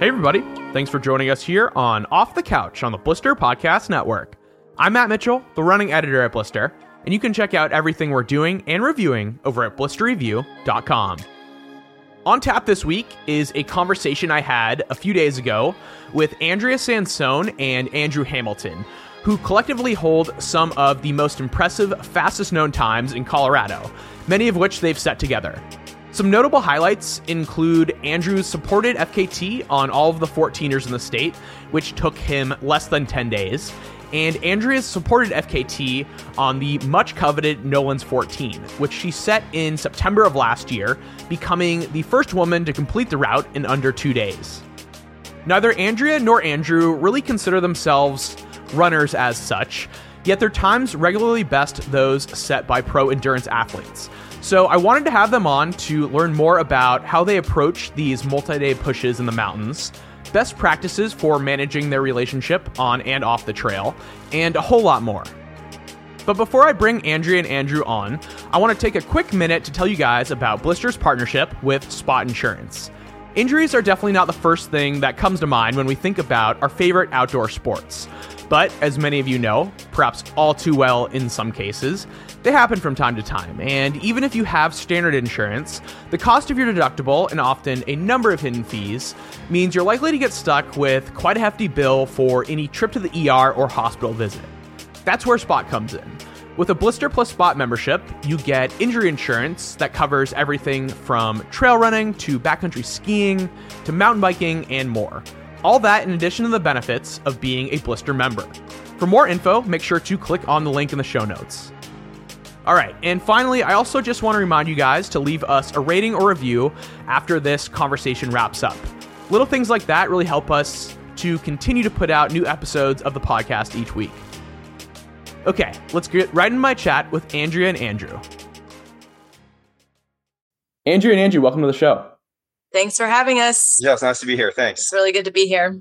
Hey, everybody. Thanks for joining us here on Off the Couch on the Blister Podcast Network. I'm Matt Mitchell, the running editor at Blister, and you can check out everything we're doing and reviewing over at blisterreview.com. On tap this week is a conversation I had a few days ago with Andrea Sansone and Andrew Hamilton, who collectively hold some of the most impressive, fastest known times in Colorado, many of which they've set together. Some notable highlights include Andrew's supported FKT on all of the 14ers in the state, which took him less than 10 days, and Andrea's supported FKT on the much coveted Nolan's 14, which she set in September of last year, becoming the first woman to complete the route in under two days. Neither Andrea nor Andrew really consider themselves runners as such, yet their times regularly best those set by pro endurance athletes. So I wanted to have them on to learn more about how they approach these multi day pushes in the mountains, best practices for managing their relationship on and off the trail, and a whole lot more. But before I bring Andrea and Andrew on, I want to take a quick minute to tell you guys about Blister's partnership with Spot Insurance. Injuries are definitely not the first thing that comes to mind when we think about our favorite outdoor sports. But as many of you know, perhaps all too well in some cases, they happen from time to time, and even if you have standard insurance, the cost of your deductible and often a number of hidden fees means you're likely to get stuck with quite a hefty bill for any trip to the ER or hospital visit. That's where Spot comes in. With a Blister Plus Spot membership, you get injury insurance that covers everything from trail running to backcountry skiing to mountain biking and more. All that in addition to the benefits of being a Blister member. For more info, make sure to click on the link in the show notes. All right, and finally, I also just want to remind you guys to leave us a rating or review after this conversation wraps up. Little things like that really help us to continue to put out new episodes of the podcast each week. Okay, let's get right in my chat with Andrea and Andrew. Andrea and Andrew, welcome to the show. Thanks for having us. Yeah, it's nice to be here. Thanks. It's really good to be here.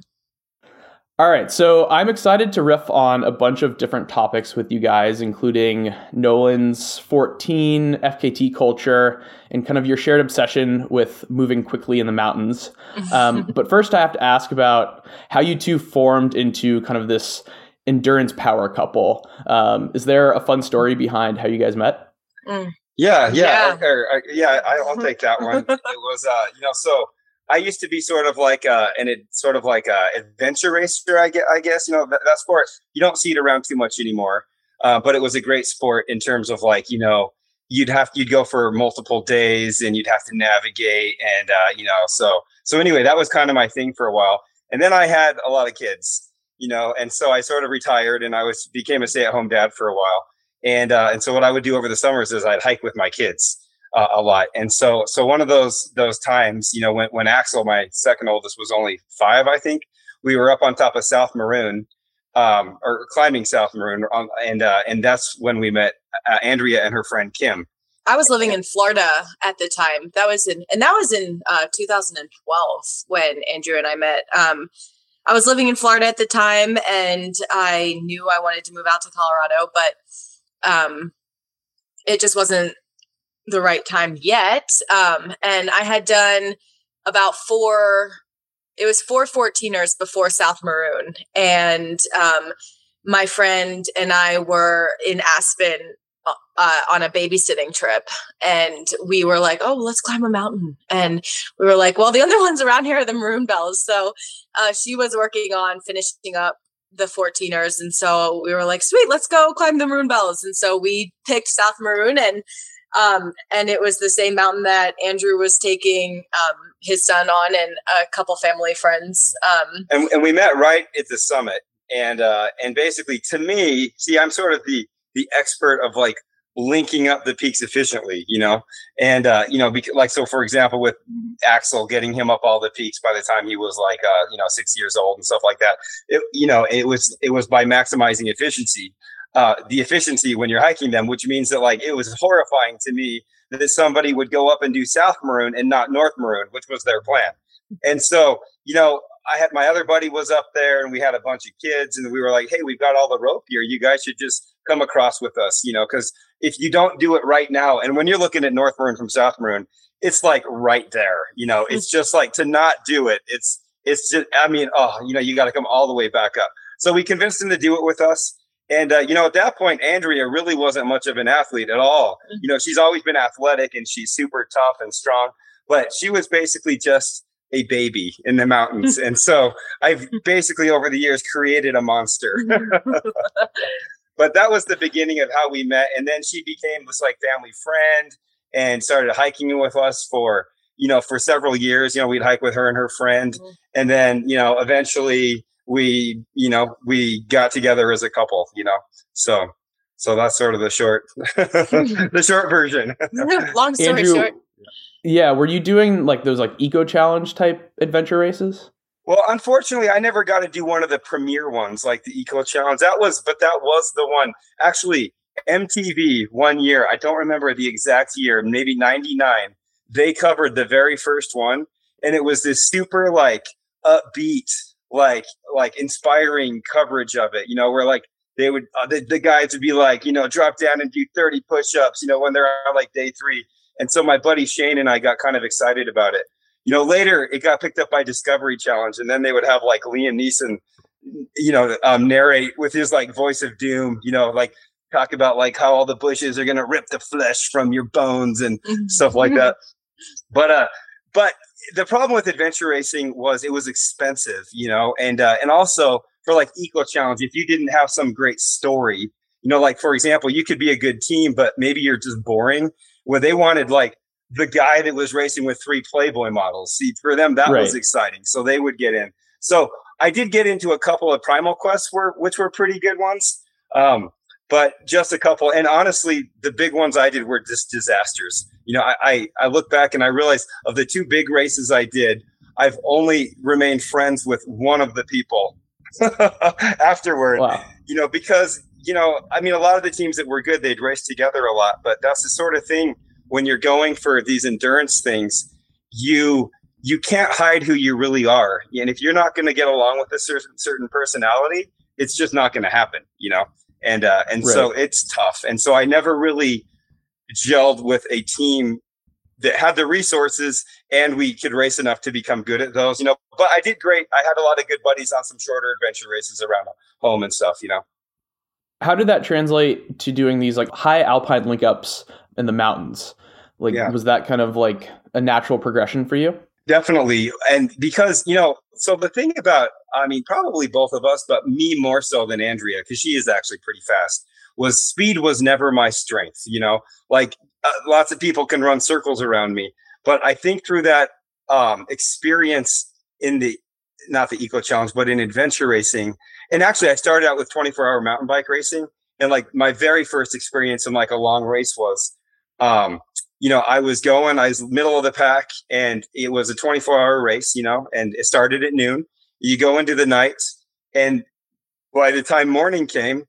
All right, so I'm excited to riff on a bunch of different topics with you guys, including Nolan's 14, FKT culture, and kind of your shared obsession with moving quickly in the mountains. Um, but first, I have to ask about how you two formed into kind of this endurance power couple. Um, is there a fun story behind how you guys met? Mm. Yeah, yeah, yeah. I, yeah I, will take that one. it was, uh, you know, so I used to be sort of like uh, an sort of like a adventure racer. I guess, I guess you know that, that sport you don't see it around too much anymore. Uh, but it was a great sport in terms of like you know you'd have you'd go for multiple days and you'd have to navigate and uh, you know so so anyway that was kind of my thing for a while. And then I had a lot of kids, you know, and so I sort of retired and I was became a stay at home dad for a while. And uh, and so what I would do over the summers is I'd hike with my kids uh, a lot. And so, so one of those those times, you know, when when Axel, my second oldest, was only five, I think we were up on top of South Maroon, um, or climbing South Maroon, on, and uh, and that's when we met uh, Andrea and her friend Kim. I was living in Florida at the time. That was in, and that was in uh, 2012 when Andrew and I met. Um, I was living in Florida at the time, and I knew I wanted to move out to Colorado, but um, it just wasn't the right time yet. Um, and I had done about four, it was four 14ers before South Maroon. And um, my friend and I were in Aspen uh, on a babysitting trip and we were like oh let's climb a mountain and we were like well the other ones around here are the maroon bells so uh, she was working on finishing up the 14ers and so we were like sweet let's go climb the maroon bells and so we picked south maroon and um, and it was the same mountain that Andrew was taking um, his son on and a couple family friends. Um, and, and, we met right at the summit. And uh, and basically, to me, see, I'm sort of the the expert of like linking up the peaks efficiently, you know, and uh, you know, because, like so, for example, with Axel getting him up all the peaks by the time he was like uh, you know six years old and stuff like that. It, you know, it was it was by maximizing efficiency uh, the efficiency when you're hiking them, which means that like it was horrifying to me that somebody would go up and do South Maroon and not North Maroon, which was their plan. And so, you know, I had my other buddy was up there and we had a bunch of kids and we were like, hey, we've got all the rope here. You guys should just come across with us, you know, because if you don't do it right now, and when you're looking at North Maroon from South Maroon, it's like right there, you know, it's just like to not do it. It's it's just, I mean, oh, you know, you got to come all the way back up. So we convinced him to do it with us. And, uh, you know, at that point, Andrea really wasn't much of an athlete at all. Mm-hmm. You know, she's always been athletic and she's super tough and strong, but she was basically just a baby in the mountains. and so I've basically over the years created a monster. but that was the beginning of how we met. And then she became this like family friend and started hiking with us for you know, for several years, you know, we'd hike with her and her friend. Mm-hmm. And then, you know, eventually we, you know, we got together as a couple, you know. So so that's sort of the short the short version. Long story Andrew, short. Yeah, were you doing like those like eco challenge type adventure races? Well, unfortunately, I never got to do one of the premier ones like the eco challenge. That was but that was the one. Actually, MTV one year, I don't remember the exact year, maybe 99 they covered the very first one, and it was this super like upbeat, like like inspiring coverage of it. You know, where like they would uh, the, the guys would be like, you know, drop down and do 30 push-ups, you know, when they're on like day three. And so my buddy Shane and I got kind of excited about it. You know, later it got picked up by Discovery Challenge, and then they would have like Liam Neeson, you know, um, narrate with his like voice of doom, you know, like talk about like how all the bushes are going to rip the flesh from your bones and mm-hmm. stuff like that. But uh, but the problem with adventure racing was it was expensive, you know, and uh, and also for like eco challenge, if you didn't have some great story, you know, like for example, you could be a good team, but maybe you're just boring. Where they wanted like the guy that was racing with three Playboy models. See, for them that right. was exciting, so they would get in. So I did get into a couple of Primal Quests, were which were pretty good ones. Um, but just a couple. And honestly, the big ones I did were just disasters. You know, I, I, I look back and I realize of the two big races I did, I've only remained friends with one of the people afterward. Wow. You know, because you know, I mean, a lot of the teams that were good, they'd race together a lot. But that's the sort of thing when you're going for these endurance things, you you can't hide who you really are. And if you're not going to get along with a certain certain personality, it's just not going to happen. You know and uh, and right. so it's tough. And so I never really gelled with a team that had the resources and we could race enough to become good at those, you know. But I did great. I had a lot of good buddies on some shorter adventure races around home and stuff, you know. How did that translate to doing these like high alpine link ups in the mountains? Like yeah. was that kind of like a natural progression for you? Definitely. And because, you know, so the thing about, I mean, probably both of us, but me more so than Andrea, because she is actually pretty fast, was speed was never my strength. You know, like uh, lots of people can run circles around me. But I think through that um, experience in the, not the eco challenge, but in adventure racing, and actually I started out with 24 hour mountain bike racing. And like my very first experience in like a long race was, um, you know, I was going, I was middle of the pack and it was a 24 hour race, you know, and it started at noon. You go into the night and by the time morning came,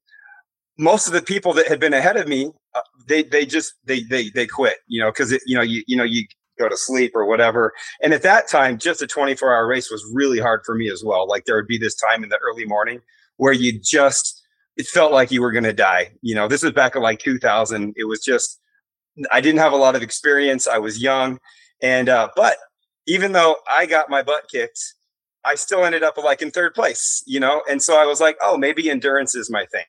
most of the people that had been ahead of me, uh, they, they just, they, they, they quit, you know, cause it, you know, you, you know, you go to sleep or whatever. And at that time, just a 24 hour race was really hard for me as well. Like there would be this time in the early morning where you just, it felt like you were going to die. You know, this was back in like 2000. It was just, I didn't have a lot of experience. I was young, and uh, but even though I got my butt kicked, I still ended up like in third place, you know. And so I was like, oh, maybe endurance is my thing.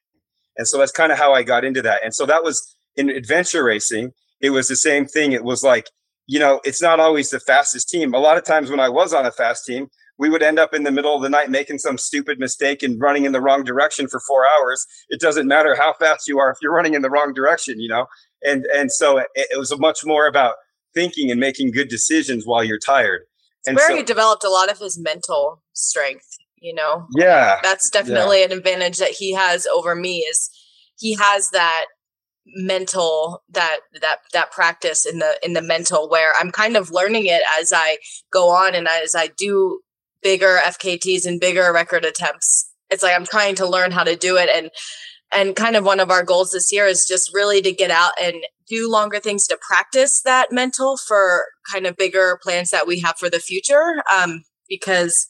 And so that's kind of how I got into that. And so that was in adventure racing. It was the same thing. It was like, you know, it's not always the fastest team. A lot of times when I was on a fast team, we would end up in the middle of the night making some stupid mistake and running in the wrong direction for four hours. It doesn't matter how fast you are if you're running in the wrong direction, you know? And, and so it, it was much more about thinking and making good decisions while you're tired. And where so, he developed a lot of his mental strength, you know? Yeah. That's definitely yeah. an advantage that he has over me is he has that mental that that that practice in the in the mental where i'm kind of learning it as i go on and as i do bigger FKTs and bigger record attempts. It's like I'm trying to learn how to do it and and kind of one of our goals this year is just really to get out and do longer things to practice that mental for kind of bigger plans that we have for the future um, because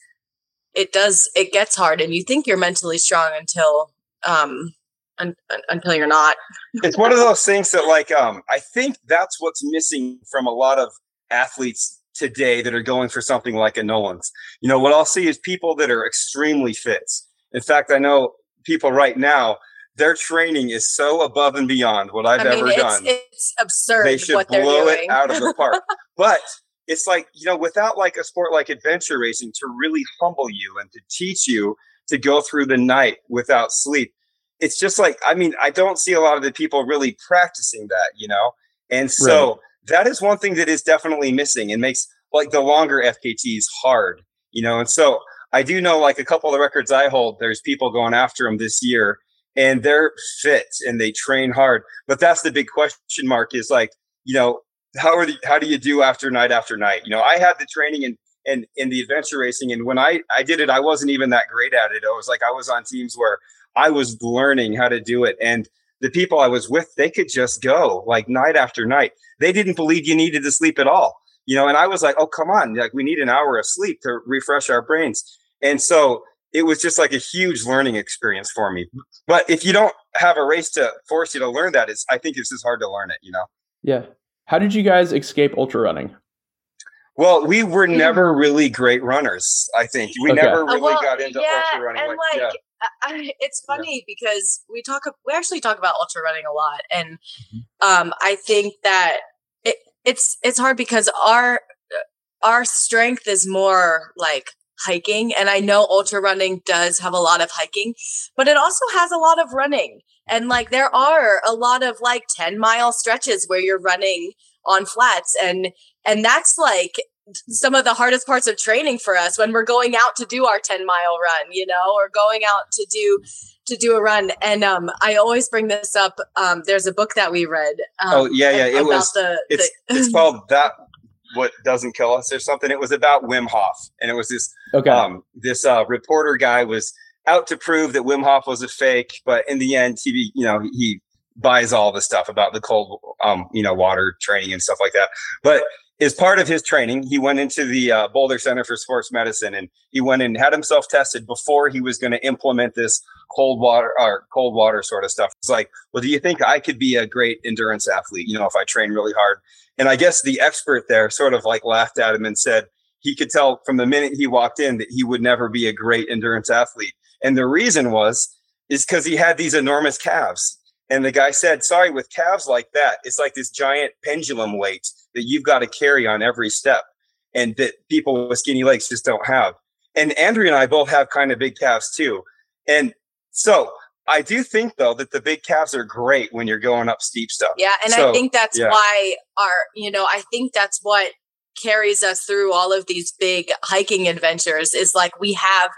it does it gets hard and you think you're mentally strong until um, un- until you're not it's one of those things that like um, i think that's what's missing from a lot of athletes today that are going for something like a Nolan's. You know, what I'll see is people that are extremely fit. In fact, I know people right now, their training is so above and beyond what I've I mean, ever it's, done. It's absurd. They should blow it out of the park. but it's like, you know, without like a sport like adventure racing to really humble you and to teach you to go through the night without sleep, it's just like, I mean, I don't see a lot of the people really practicing that, you know? And so right. that is one thing that is definitely missing and makes like the longer FKTs hard, you know? And so I do know like a couple of the records I hold, there's people going after them this year and they're fit and they train hard. But that's the big question mark is like, you know, how are the, how do you do after night after night? You know, I had the training and and in the adventure racing, and when I I did it, I wasn't even that great at it. I was like I was on teams where I was learning how to do it, and the people I was with, they could just go like night after night. They didn't believe you needed to sleep at all, you know. And I was like, oh come on, like we need an hour of sleep to refresh our brains. And so it was just like a huge learning experience for me. But if you don't have a race to force you to learn that, it's I think it's just hard to learn it, you know. Yeah. How did you guys escape ultra running? Well, we were never really great runners. I think we okay. never really well, got into yeah, ultra running. And like, like yeah. I, it's funny yeah. because we talk, we actually talk about ultra running a lot, and mm-hmm. um, I think that it, it's it's hard because our our strength is more like hiking, and I know ultra running does have a lot of hiking, but it also has a lot of running. And like there are a lot of like 10 mile stretches where you're running on flats and and that's like some of the hardest parts of training for us when we're going out to do our 10 mile run, you know, or going out to do to do a run. And um I always bring this up. Um there's a book that we read. Um, oh yeah, yeah. It was the, it's the, it's called that what doesn't kill us or something. It was about Wim Hof. And it was this okay. um this uh reporter guy was out to prove that Wim Hof was a fake, but in the end, he you know he buys all the stuff about the cold um you know water training and stuff like that. But as part of his training, he went into the uh, Boulder Center for Sports Medicine and he went and had himself tested before he was going to implement this cold water or cold water sort of stuff. It's like, well, do you think I could be a great endurance athlete? You know, if I train really hard. And I guess the expert there sort of like laughed at him and said he could tell from the minute he walked in that he would never be a great endurance athlete and the reason was, is because he had these enormous calves. And the guy said, sorry, with calves like that, it's like this giant pendulum weight that you've got to carry on every step and that people with skinny legs just don't have. And Andrea and I both have kind of big calves too. And so I do think though that the big calves are great when you're going up steep stuff. Yeah. And so, I think that's yeah. why our, you know, I think that's what carries us through all of these big hiking adventures is like we have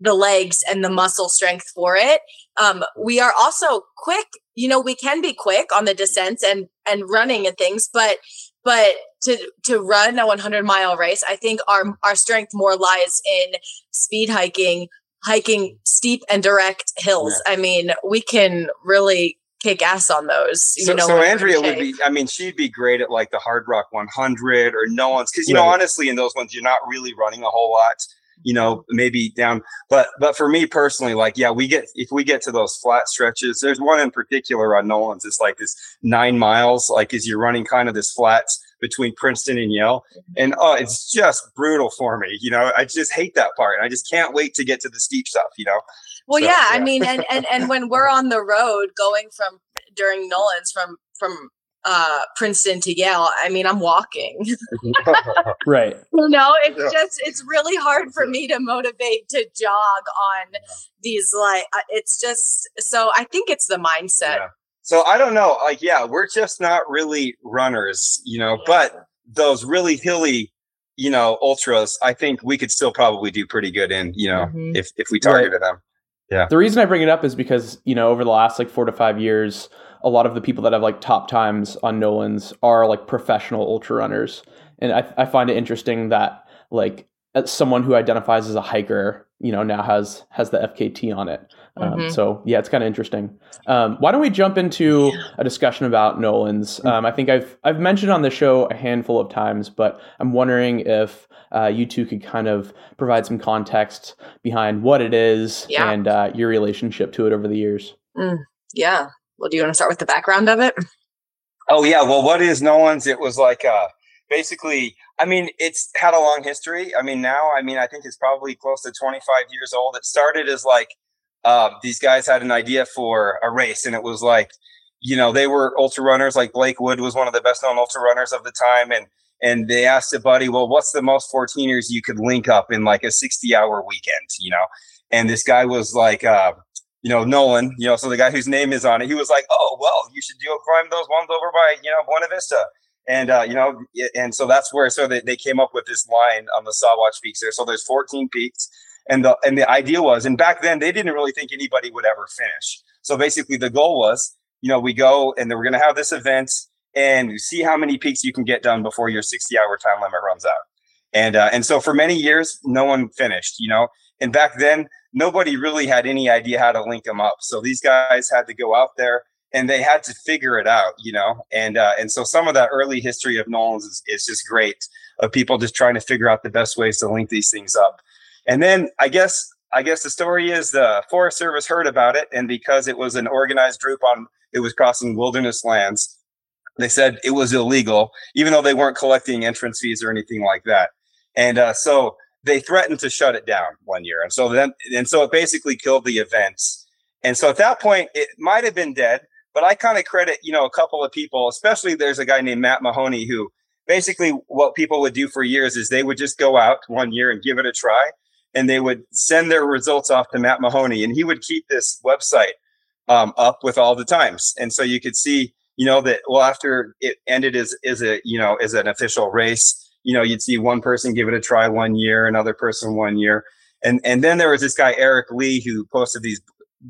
the legs and the muscle strength for it. Um, we are also quick. You know, we can be quick on the descents and and running and things, but but to to run a 100 mile race, I think our our strength more lies in speed hiking, hiking steep and direct hills. Yeah. I mean, we can really kick ass on those. So, know, so Andrea would be, I mean, she'd be great at like the Hardrock 100 or Nolan's because, you right. know, honestly, in those ones, you're not really running a whole lot you know, maybe down. But but for me personally, like yeah, we get if we get to those flat stretches. There's one in particular on Nolan's. It's like this nine miles, like as you're running kind of this flats between Princeton and Yale, and oh, it's just brutal for me. You know, I just hate that part. I just can't wait to get to the steep stuff. You know. Well, so, yeah, yeah, I mean, and, and and when we're on the road going from during Nolan's from from uh, Princeton to Yale, I mean, I'm walking. right. You know, it's yeah. just, it's really hard for me to motivate to jog on these, like, uh, it's just, so I think it's the mindset. Yeah. So I don't know. Like, yeah, we're just not really runners, you know, but those really hilly, you know, ultras, I think we could still probably do pretty good in, you know, mm-hmm. if, if we targeted right. them. Yeah. The reason I bring it up is because, you know, over the last like four to five years, a lot of the people that have like top times on Nolan's are like professional ultra runners. And I, I find it interesting that like someone who identifies as a hiker, you know, now has has the FKT on it. Um, mm-hmm. So yeah, it's kind of interesting. Um, why don't we jump into a discussion about Nolan's? Mm. Um, I think I've I've mentioned on the show a handful of times, but I'm wondering if uh, you two could kind of provide some context behind what it is yeah. and uh, your relationship to it over the years. Mm, yeah, well, do you want to start with the background of it? Oh yeah. Well, what is Nolan's? It was like uh, basically I mean, it's had a long history. I mean, now, I mean, I think it's probably close to 25 years old. It started as like uh, these guys had an idea for a race, and it was like, you know, they were ultra runners. Like Blake Wood was one of the best known ultra runners of the time, and and they asked a buddy, well, what's the most 14ers you could link up in like a 60 hour weekend, you know? And this guy was like, uh, you know, Nolan, you know, so the guy whose name is on it, he was like, oh, well, you should do a climb those ones over by, you know, Buena Vista. And, uh, you know, and so that's where, so they, they came up with this line on the Sawatch peaks there. So there's 14 peaks. And the, and the idea was, and back then they didn't really think anybody would ever finish. So basically the goal was, you know, we go and we're going to have this event and you see how many peaks you can get done before your 60 hour time limit runs out. And, uh, and so for many years, no one finished, you know, and back then nobody really had any idea how to link them up. So these guys had to go out there and they had to figure it out, you know, and, uh, and so some of that early history of Nolan's is, is just great of people just trying to figure out the best ways to link these things up. And then I guess I guess the story is the Forest Service heard about it, and because it was an organized group on, it was crossing wilderness lands. They said it was illegal, even though they weren't collecting entrance fees or anything like that. And uh, so they threatened to shut it down one year. And so then, and so it basically killed the events. And so at that point, it might have been dead, but I kind of credit, you know, a couple of people, especially there's a guy named Matt Mahoney who basically what people would do for years is they would just go out one year and give it a try and they would send their results off to Matt Mahoney and he would keep this website um, up with all the times. And so you could see, you know that well after it ended as is a you know as an official race you know you'd see one person give it a try one year another person one year. And and then there was this guy eric lee who posted these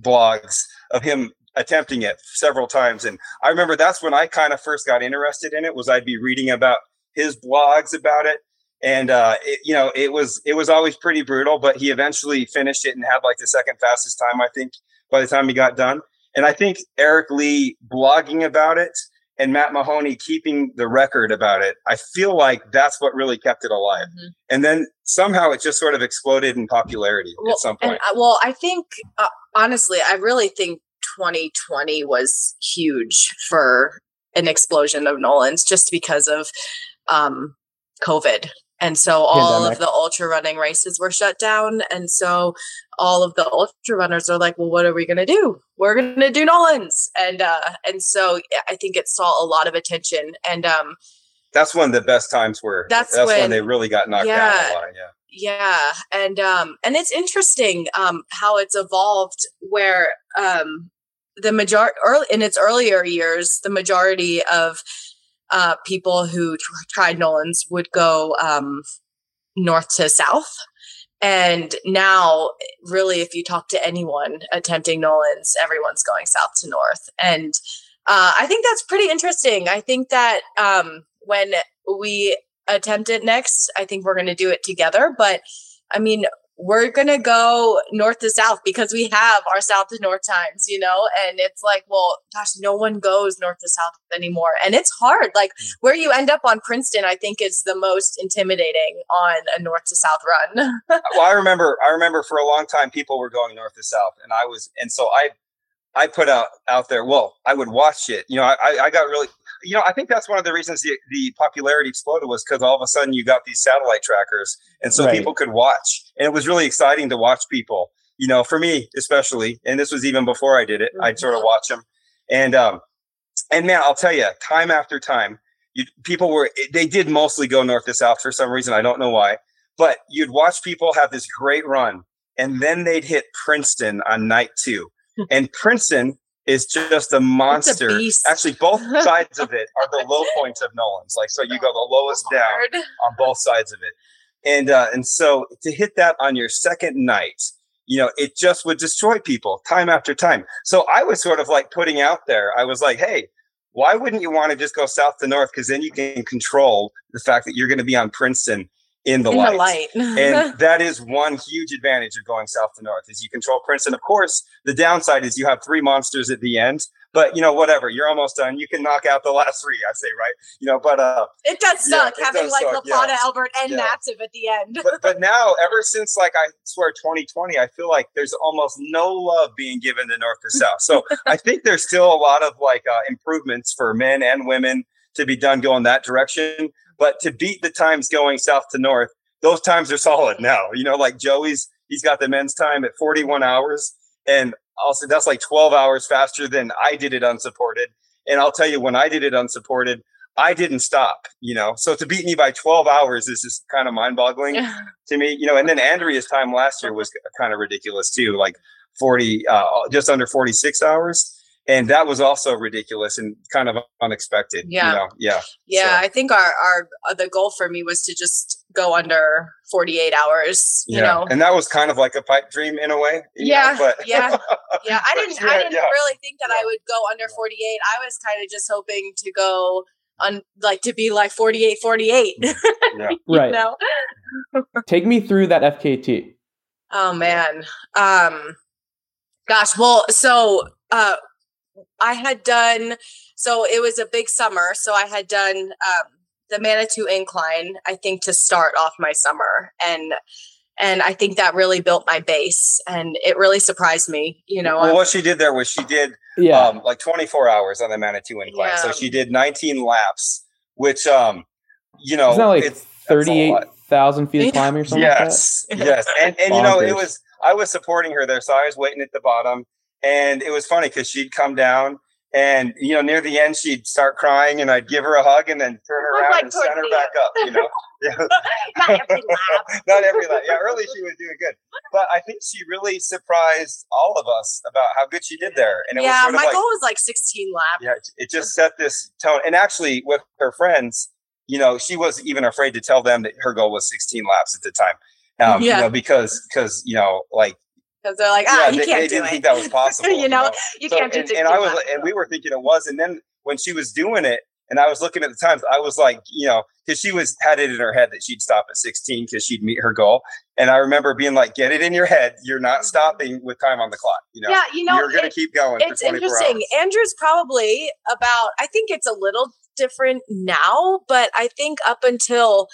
blogs of him attempting it several times. And i remember that's when i kind of first got interested in it was i'd be reading about his blogs about it and uh, it, you know it was it was always pretty brutal but he eventually finished it and had like the second fastest time i think by the time he got done and I think Eric Lee blogging about it and Matt Mahoney keeping the record about it, I feel like that's what really kept it alive. Mm-hmm. And then somehow it just sort of exploded in popularity well, at some point. And, uh, well, I think uh, honestly, I really think 2020 was huge for an explosion of Nolan's just because of um, COVID. And so all Pandemic. of the ultra running races were shut down. And so all of the ultra runners are like, well, what are we going to do? We're going to do Nolan's. And, uh, and so I think it saw a lot of attention and, um, that's when the best times were. That's, that's when, when, they really got knocked yeah, down a lot. Yeah. Yeah. And, um, and it's interesting, um, how it's evolved where, um, the majority early in its earlier years, the majority of, uh, people who tried Nolan's would go um, north to south. And now, really, if you talk to anyone attempting Nolan's, everyone's going south to north. And uh, I think that's pretty interesting. I think that um, when we attempt it next, I think we're going to do it together. But I mean, we're going to go north to south because we have our south to north times, you know? And it's like, well, gosh, no one goes north to south anymore. And it's hard. Like mm. where you end up on Princeton, I think is the most intimidating on a north to south run. well, I remember, I remember for a long time people were going north to south and I was, and so I, I put out out there. Well, I would watch it. You know, I, I got really you know, I think that's one of the reasons the, the popularity exploded was because all of a sudden you got these satellite trackers, and so right. people could watch, and it was really exciting to watch people. You know, for me especially, and this was even before I did it. Mm-hmm. I'd sort of watch them, and um, and man, I'll tell you, time after time, you, people were they did mostly go north to south for some reason. I don't know why, but you'd watch people have this great run, and then they'd hit Princeton on night two, and Princeton is just a monster. A Actually, both sides of it are the low points of Nolan's. Like, so you go the lowest Hard. down on both sides of it, and uh, and so to hit that on your second night, you know, it just would destroy people time after time. So I was sort of like putting out there. I was like, hey. Why wouldn't you want to just go south to north? Because then you can control the fact that you're going to be on Princeton in the in light. The light. and that is one huge advantage of going south to north is you control Princeton. Of course, the downside is you have three monsters at the end. But you know, whatever, you're almost done. You can knock out the last three, I say, right? You know, but uh it does suck yeah, having does like suck, La Plata, yeah. Albert, and yeah. Massive at the end. but, but now, ever since like I swear 2020, I feel like there's almost no love being given to North to South. So I think there's still a lot of like uh, improvements for men and women to be done going that direction. But to beat the times going south to north, those times are solid now. You know, like Joey's, he's got the men's time at 41 hours. And also, that's like 12 hours faster than I did it unsupported. And I'll tell you, when I did it unsupported, I didn't stop, you know. So to beat me by 12 hours is just kind of mind boggling to me, you know. And then Andrea's time last year was kind of ridiculous too, like 40, uh, just under 46 hours and that was also ridiculous and kind of unexpected. Yeah, you know? yeah, yeah. So. I think our our uh, the goal for me was to just go under forty eight hours. You yeah. know, and that was kind of like a pipe dream in a way. Yeah, know, but yeah, yeah. I didn't I didn't yeah. really think that I would go under forty eight. I was kind of just hoping to go on like to be like 48 48 right know? take me through that fkt oh man um gosh well so uh I had done so it was a big summer, so I had done um, the Manitou Incline. I think to start off my summer, and and I think that really built my base, and it really surprised me. You know, well, what she did there was she did yeah. um, like 24 hours on the Manitou Incline, yeah. so she did 19 laps, which um, you know, Isn't that like 38,000 feet of climbing or something. Yes, like yes, and and you know, it was I was supporting her there, so I was waiting at the bottom and it was funny because she'd come down and you know near the end she'd start crying and I'd give her a hug and then turn her around and send her back up. You know, not every lap. not every lap. Yeah, early she was doing good, but I think she really surprised all of us about how good she did there. And yeah, sort of my like, goal was like 16 laps. Yeah, it just set this tone. And actually, with her friends, you know, she wasn't even afraid to tell them that her goal was 16 laps at the time. Um, yeah. you know, because because you know, like because they're like, ah, yeah, you they, can't they do didn't it. think that was possible. you, know? you so, can't do and, and I was, and we were thinking it was. And then when she was doing it, and I was looking at the times, I was like, you know, because she was had it in her head that she'd stop at 16 because she'd meet her goal. And I remember being like, get it in your head, you're not mm-hmm. stopping with time on the clock. You know, yeah, you know, you're going to keep going. It's interesting. Hours. Andrew's probably about. I think it's a little different now, but I think up until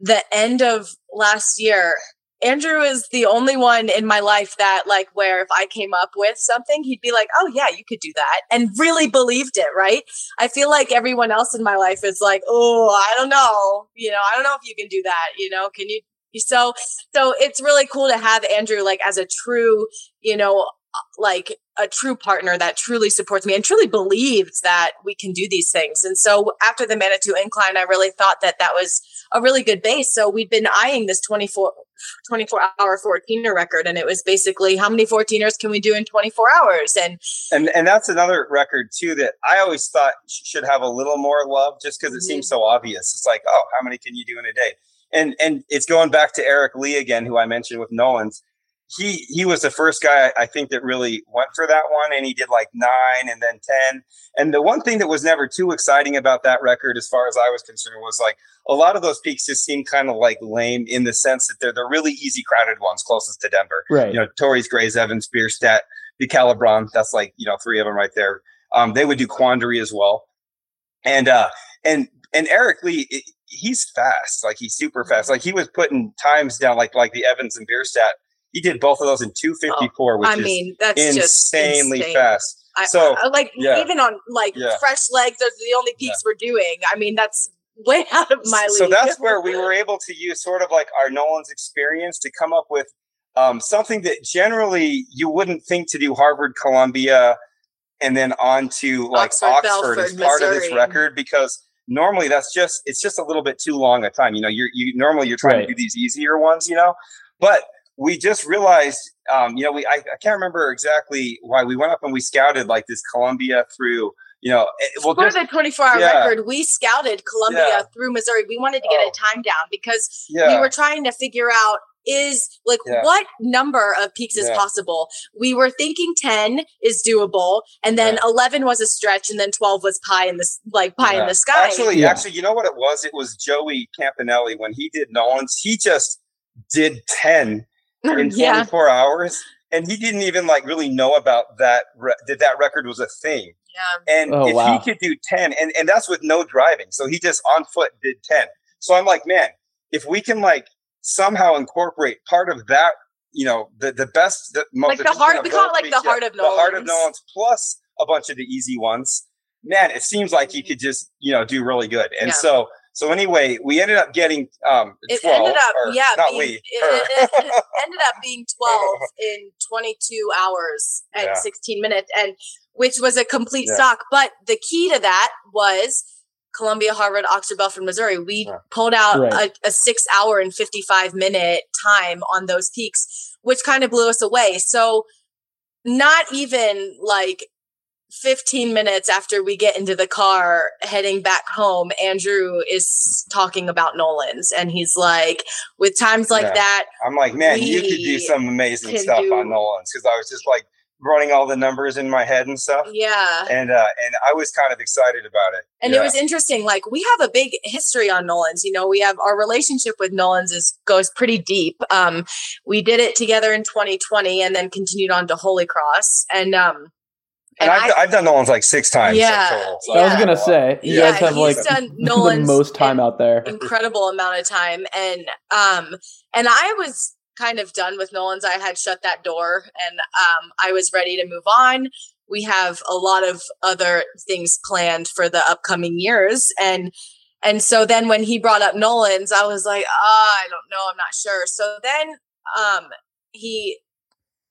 the end of last year, Andrew is the only one in my life that, like, where if I came up with something, he'd be like, oh, yeah, you could do that, and really believed it, right? I feel like everyone else in my life is like, oh, I don't know. You know, I don't know if you can do that. You know, can you? So, so it's really cool to have Andrew, like, as a true, you know, like a true partner that truly supports me and truly believes that we can do these things. And so after the Manitou incline, I really thought that that was a really good base. So we'd been eyeing this 24, 24 hour 14er record. And it was basically how many 14ers can we do in 24 hours? And, and, and that's another record too, that I always thought should have a little more love just because it mm-hmm. seems so obvious. It's like, oh, how many can you do in a day? And, and it's going back to Eric Lee again, who I mentioned with Nolan's he he was the first guy I think that really went for that one, and he did like nine and then ten. And the one thing that was never too exciting about that record, as far as I was concerned, was like a lot of those peaks just seem kind of like lame in the sense that they're the really easy crowded ones closest to Denver. Right. You know, Torrey's, Grays, Evans, Bierstadt, the Calibron. That's like you know three of them right there. Um, they would do Quandary as well, and uh, and and Eric Lee. It, he's fast, like he's super fast. Like he was putting times down, like like the Evans and Bierstadt he did both of those in 254, oh, which I mean, that's insanely just fast. I, so I, like yeah. even on like yeah. fresh legs, those are the only peaks yeah. we're doing. I mean, that's way out of my league. So that's where we were able to use sort of like our Nolan's experience to come up with um, something that generally you wouldn't think to do Harvard, Columbia, and then on to like Oxford, Oxford Belford, as part Missouri. of this record because normally that's just it's just a little bit too long a time. You know, you're you normally you're trying right. to do these easier ones, you know, but we just realized, um, you know, we I, I, can't remember exactly why we went up and we scouted like this Columbia through, you know, eh, well, for the 24 hour yeah. record, we scouted Columbia yeah. through Missouri. We wanted to get oh. a time down because yeah. we were trying to figure out is like what number of peaks is possible. We were thinking 10 is doable, and then 11 was a stretch, and then 12 was pie in the like pie in the sky. Actually, actually, you know what it was? It was Joey Campanelli when he did Nolan's. He just did 10 in 24 yeah. hours and he didn't even like really know about that re- that that record was a thing yeah and oh, if wow. he could do 10 and and that's with no driving so he just on foot did 10 so i'm like man if we can like somehow incorporate part of that you know the the best the most like the heart we call it like the heart of Nolan's. the heart of Nolan's plus a bunch of the easy ones man, it seems like he mm-hmm. could just, you know, do really good. And yeah. so, so anyway, we ended up getting um, 12. It ended up, yeah, not being, we. It, it, it, ended up being 12 in 22 hours and yeah. 16 minutes, and which was a complete yeah. stock. But the key to that was Columbia, Harvard, Oxford, Belford, Missouri. We yeah. pulled out right. a, a six hour and 55 minute time on those peaks, which kind of blew us away. So, not even like 15 minutes after we get into the car heading back home, Andrew is talking about Nolan's and he's like, with times like yeah. that, I'm like, man, you could do some amazing stuff do- on Nolan's because I was just like running all the numbers in my head and stuff. Yeah. And uh and I was kind of excited about it. And yeah. it was interesting. Like we have a big history on Nolan's. You know, we have our relationship with Nolan's is goes pretty deep. Um we did it together in 2020 and then continued on to Holy Cross. And um and, and I've, I, have done Nolan's like six times. Yeah, total, so. yeah. I was gonna say you yeah, guys have like done Nolan's the most time out there. Incredible amount of time, and um, and I was kind of done with Nolan's. I had shut that door, and um, I was ready to move on. We have a lot of other things planned for the upcoming years, and and so then when he brought up Nolan's, I was like, oh, I don't know, I'm not sure. So then um, he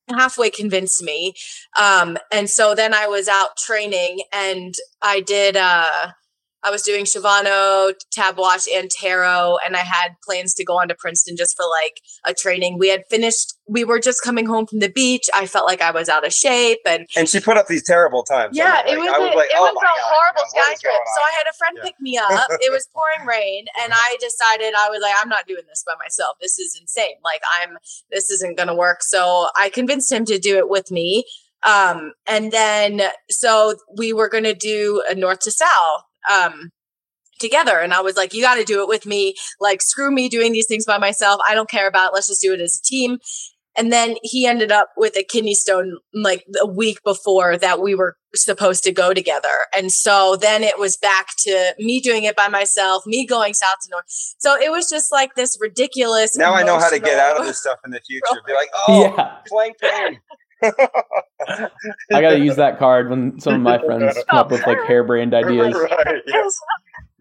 halfway convinced me. Um, and so then I was out training and I did uh I was doing Shavano, Tabeguache, and Antero, and I had plans to go on to Princeton just for like a training. We had finished, we were just coming home from the beach. I felt like I was out of shape. And and she put up these terrible times. Yeah, like, it was, was, a, like, it oh was a God, horrible sky trip. So I had a friend yeah. pick me up. it was pouring rain, and I decided I was like, I'm not doing this by myself. This is insane. Like, I'm, this isn't going to work. So I convinced him to do it with me. Um, and then so we were going to do a north to south um, together. And I was like, you got to do it with me. Like, screw me doing these things by myself. I don't care about it. Let's just do it as a team. And then he ended up with a kidney stone like a week before that we were supposed to go together. And so then it was back to me doing it by myself, me going south to north. So it was just like this ridiculous. Now I know how to get out of this stuff in the future. Be like, oh, yeah. playing pain. I got to use that card when some of my friends come up with like harebrained ideas. Right, yes.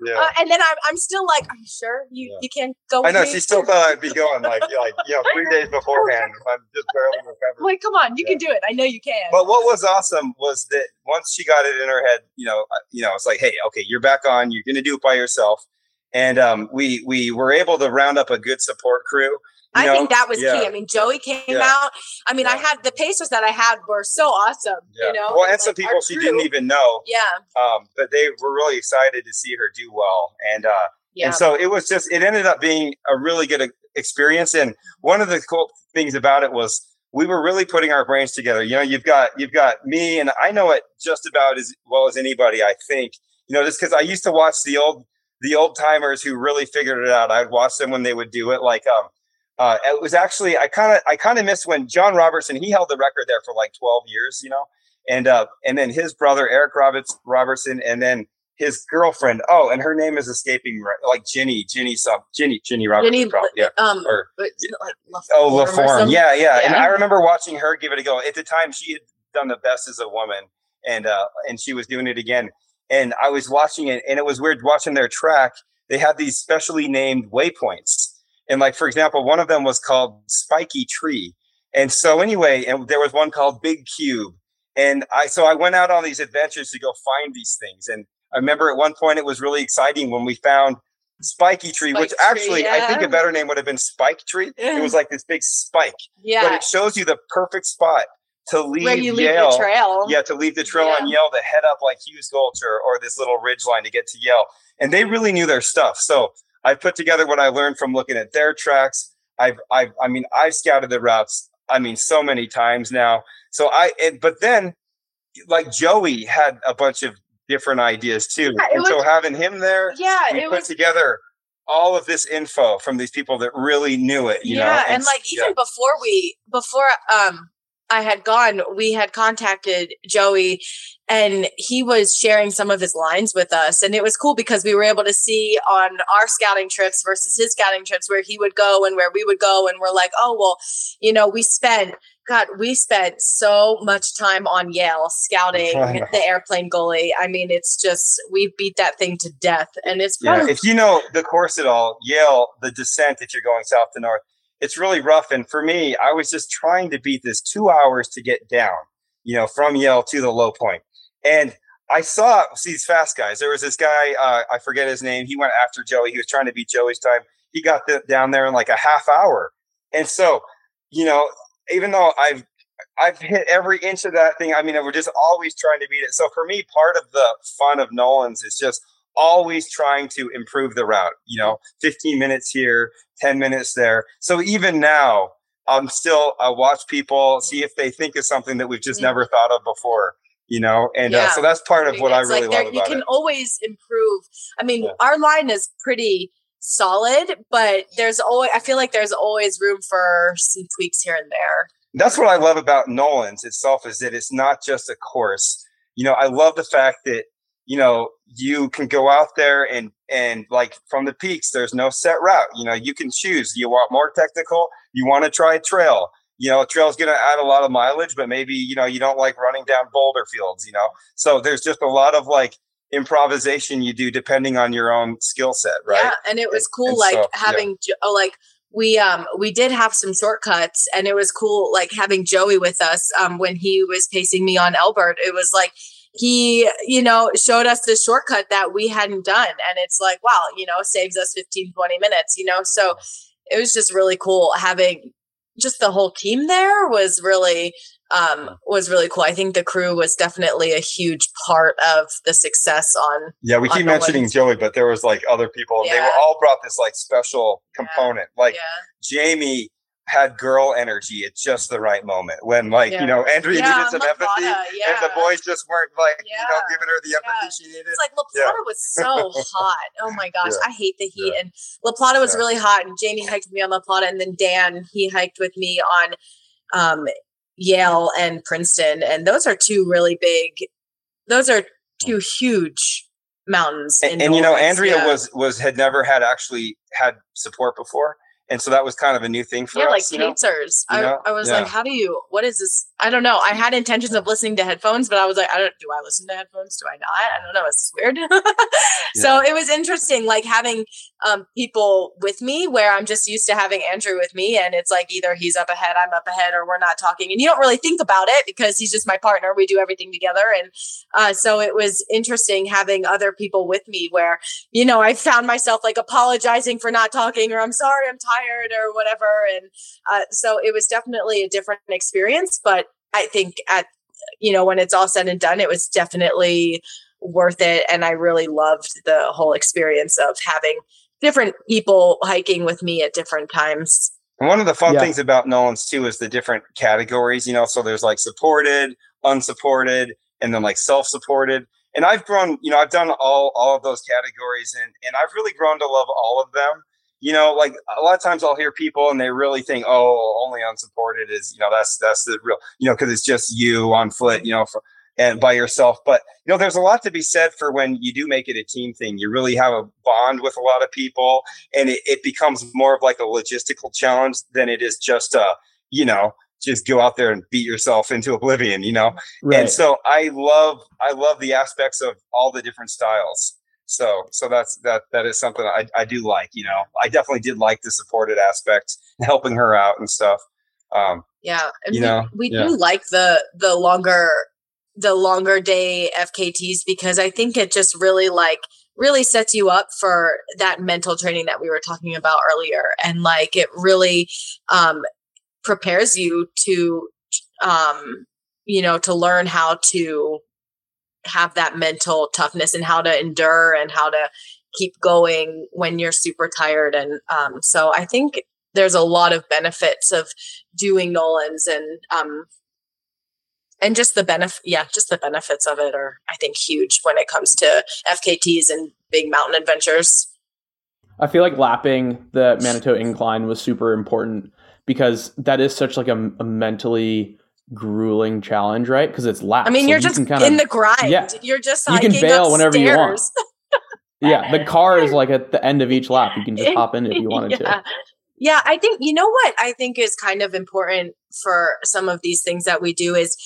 Yeah. Uh, and then I'm, I'm still like, are you sure you, yeah. you can't go? I know she still thought I'd be going like like you know three days beforehand. I'm just barely recovering. Like, come on, you yeah. can do it. I know you can. But what was awesome was that once she got it in her head, you know, uh, you know, it's like, hey, okay, you're back on. You're going to do it by yourself. And um, we we were able to round up a good support crew. I know? think that was yeah. key. I mean, Joey came yeah. out. I mean, yeah. I had the Pacers that I had were so awesome. You know, well, and some people she didn't even know. Yeah. Um, but they were really excited to see her do well, and uh, yeah. and so it was just it ended up being a really good experience. And one of the cool things about it was we were really putting our brains together. You know, you've got you've got me, and I know it just about as well as anybody. I think you know, just because I used to watch the old the old timers who really figured it out. I'd watch them when they would do it, like um uh, it was actually I kind of I kind of missed when John Robertson he held the record there for like 12 years, you know, and uh, and then his brother Eric Roberts Robertson, and then his girlfriend. Oh, and her name is escaping like Ginny, Ginny, some Ginny, Ginny Robertson. Ginny, probably, yeah, um, or like oh, LaForm, yeah, yeah, yeah. And I remember watching her give it a go. At the time, she had done the best as a woman, and uh, and she was doing it again. And I was watching it, and it was weird watching their track. They had these specially named waypoints and like, for example, one of them was called Spiky Tree. And so anyway, and there was one called Big Cube. And I, so I went out on these adventures to go find these things. And I remember at one point it was really exciting when we found Spiky Tree, Spike which actually yeah. I think a better name would have been Spike Tree. It was like this big spike. Yeah. But it shows you the perfect spot to leave Where you Yale. Leave the trail. Yeah, to leave the trail yeah. on Yale to head up like Hughes Gulch or, or this little ridge line to get to Yale. And they really knew their stuff. So I've put together what I learned from looking at their tracks. I've, I've, I mean, I've scouted the routes. I mean, so many times now. So I, it, but then like Joey had a bunch of different ideas too. Yeah, and was, so having him there, yeah, we put was, together all of this info from these people that really knew it. yeah, know? and, and like even yeah. before we, before um I had gone, we had contacted Joey and he was sharing some of his lines with us. And it was cool because we were able to see on our scouting trips versus his scouting trips where he would go and where we would go. And we're like, oh, well, you know, we spent God, we spent so much time on Yale scouting the airplane gully. I mean, it's just we beat that thing to death, and it's yeah. If you know the course at all, Yale, the descent if you're going south to north, it's really rough. And for me, I was just trying to beat this two hours to get down, you know, from Yale to the low point. And I saw these fast guys. There was this guy, uh, I forget his name. He went after Joey. He was trying to beat Joey's time. He got the, down there in like a half hour. And so, you know, even though I've I've hit every inch of that thing. I mean, we're just always trying to beat it. So for me, part of the fun of Nolan's is just always trying to improve the route. You know, 15 minutes here, 10 minutes there. So even now, I'm still I watch people see if they think of something that we've just mm-hmm. never thought of before. You know, and yeah. uh, so that's part of what it's I really like love about You can always improve. I mean, yeah. our line is pretty solid, but there's always I feel like there's always room for some tweaks here and there. That's what I love about Nolan's itself is that it's not just a course. You know, I love the fact that you know you can go out there and and like from the peaks there's no set route. You know you can choose. You want more technical? You want to try a trail? You know a trail's going to add a lot of mileage but maybe you know you don't like running down boulder fields you know? So there's just a lot of like improvisation you do depending on your own skill set right? Yeah and it was cool and, and like so, having yeah. oh, like we um we did have some shortcuts and it was cool like having joey with us um when he was pacing me on elbert it was like he, you know, showed us the shortcut that we hadn't done. And it's like, wow, you know, saves us 15, 20 minutes, you know? So it was just really cool having just the whole team there was really um, was really cool. I think the crew was definitely a huge part of the success on. Yeah, we keep mentioning Joey, but there was like other people. Yeah. They were all brought this like special component. Yeah. Like yeah. Jamie had girl energy at just the right moment when like yeah. you know Andrea yeah, needed some empathy yeah. and the boys just weren't like you know giving her the empathy she needed. It's like La Plata was so hot. Oh my gosh, I hate the heat. And La Plata was really hot and Jamie hiked with me on La Plata and then Dan he hiked with me on um, Yale and Princeton and those are two really big those are two huge mountains and, and you know Andrea was was had never had actually had support before and so that was kind of a new thing for yeah, us. like pacers. I, I was yeah. like, how do you? What is this? I don't know. I had intentions of listening to headphones, but I was like, I don't. Do I listen to headphones? Do I not? I don't know. It's weird. so yeah. it was interesting, like having um, people with me, where I'm just used to having Andrew with me, and it's like either he's up ahead, I'm up ahead, or we're not talking, and you don't really think about it because he's just my partner. We do everything together, and uh, so it was interesting having other people with me, where you know I found myself like apologizing for not talking, or I'm sorry, I'm tired tired or whatever. And uh, so it was definitely a different experience. But I think at, you know, when it's all said and done, it was definitely worth it. And I really loved the whole experience of having different people hiking with me at different times. And one of the fun yeah. things about Nolan's too is the different categories, you know, so there's like supported, unsupported, and then like self-supported. And I've grown, you know, I've done all all of those categories and and I've really grown to love all of them you know, like a lot of times I'll hear people and they really think, oh, only unsupported is, you know, that's that's the real, you know, because it's just you on foot, you know, for, and by yourself. But you know, there's a lot to be said for when you do make it a team thing. You really have a bond with a lot of people, and it, it becomes more of like a logistical challenge than it is just a, you know, just go out there and beat yourself into oblivion, you know. Right. And so I love I love the aspects of all the different styles. So so that's that that is something I, I do like. You know, I definitely did like the supported aspect, helping her out and stuff. Um, yeah, you we, know, we yeah. do like the the longer the longer day FKTs because I think it just really like really sets you up for that mental training that we were talking about earlier and like it really um prepares you to um you know to learn how to have that mental toughness and how to endure and how to keep going when you're super tired. And um, so I think there's a lot of benefits of doing Nolan's and um, and just the benefit yeah just the benefits of it are i think huge when it comes to fkts and big mountain adventures i feel like lapping the manitou incline was super important because that is such like a, a mentally grueling challenge, right? Because it's laps. I mean, so you're you just kinda, in the grind. Yeah, you're just you can bail upstairs. whenever you want. yeah, the car is like at the end of each lap. You can just hop in if you wanted yeah. to. Yeah, I think you know what I think is kind of important for some of these things that we do is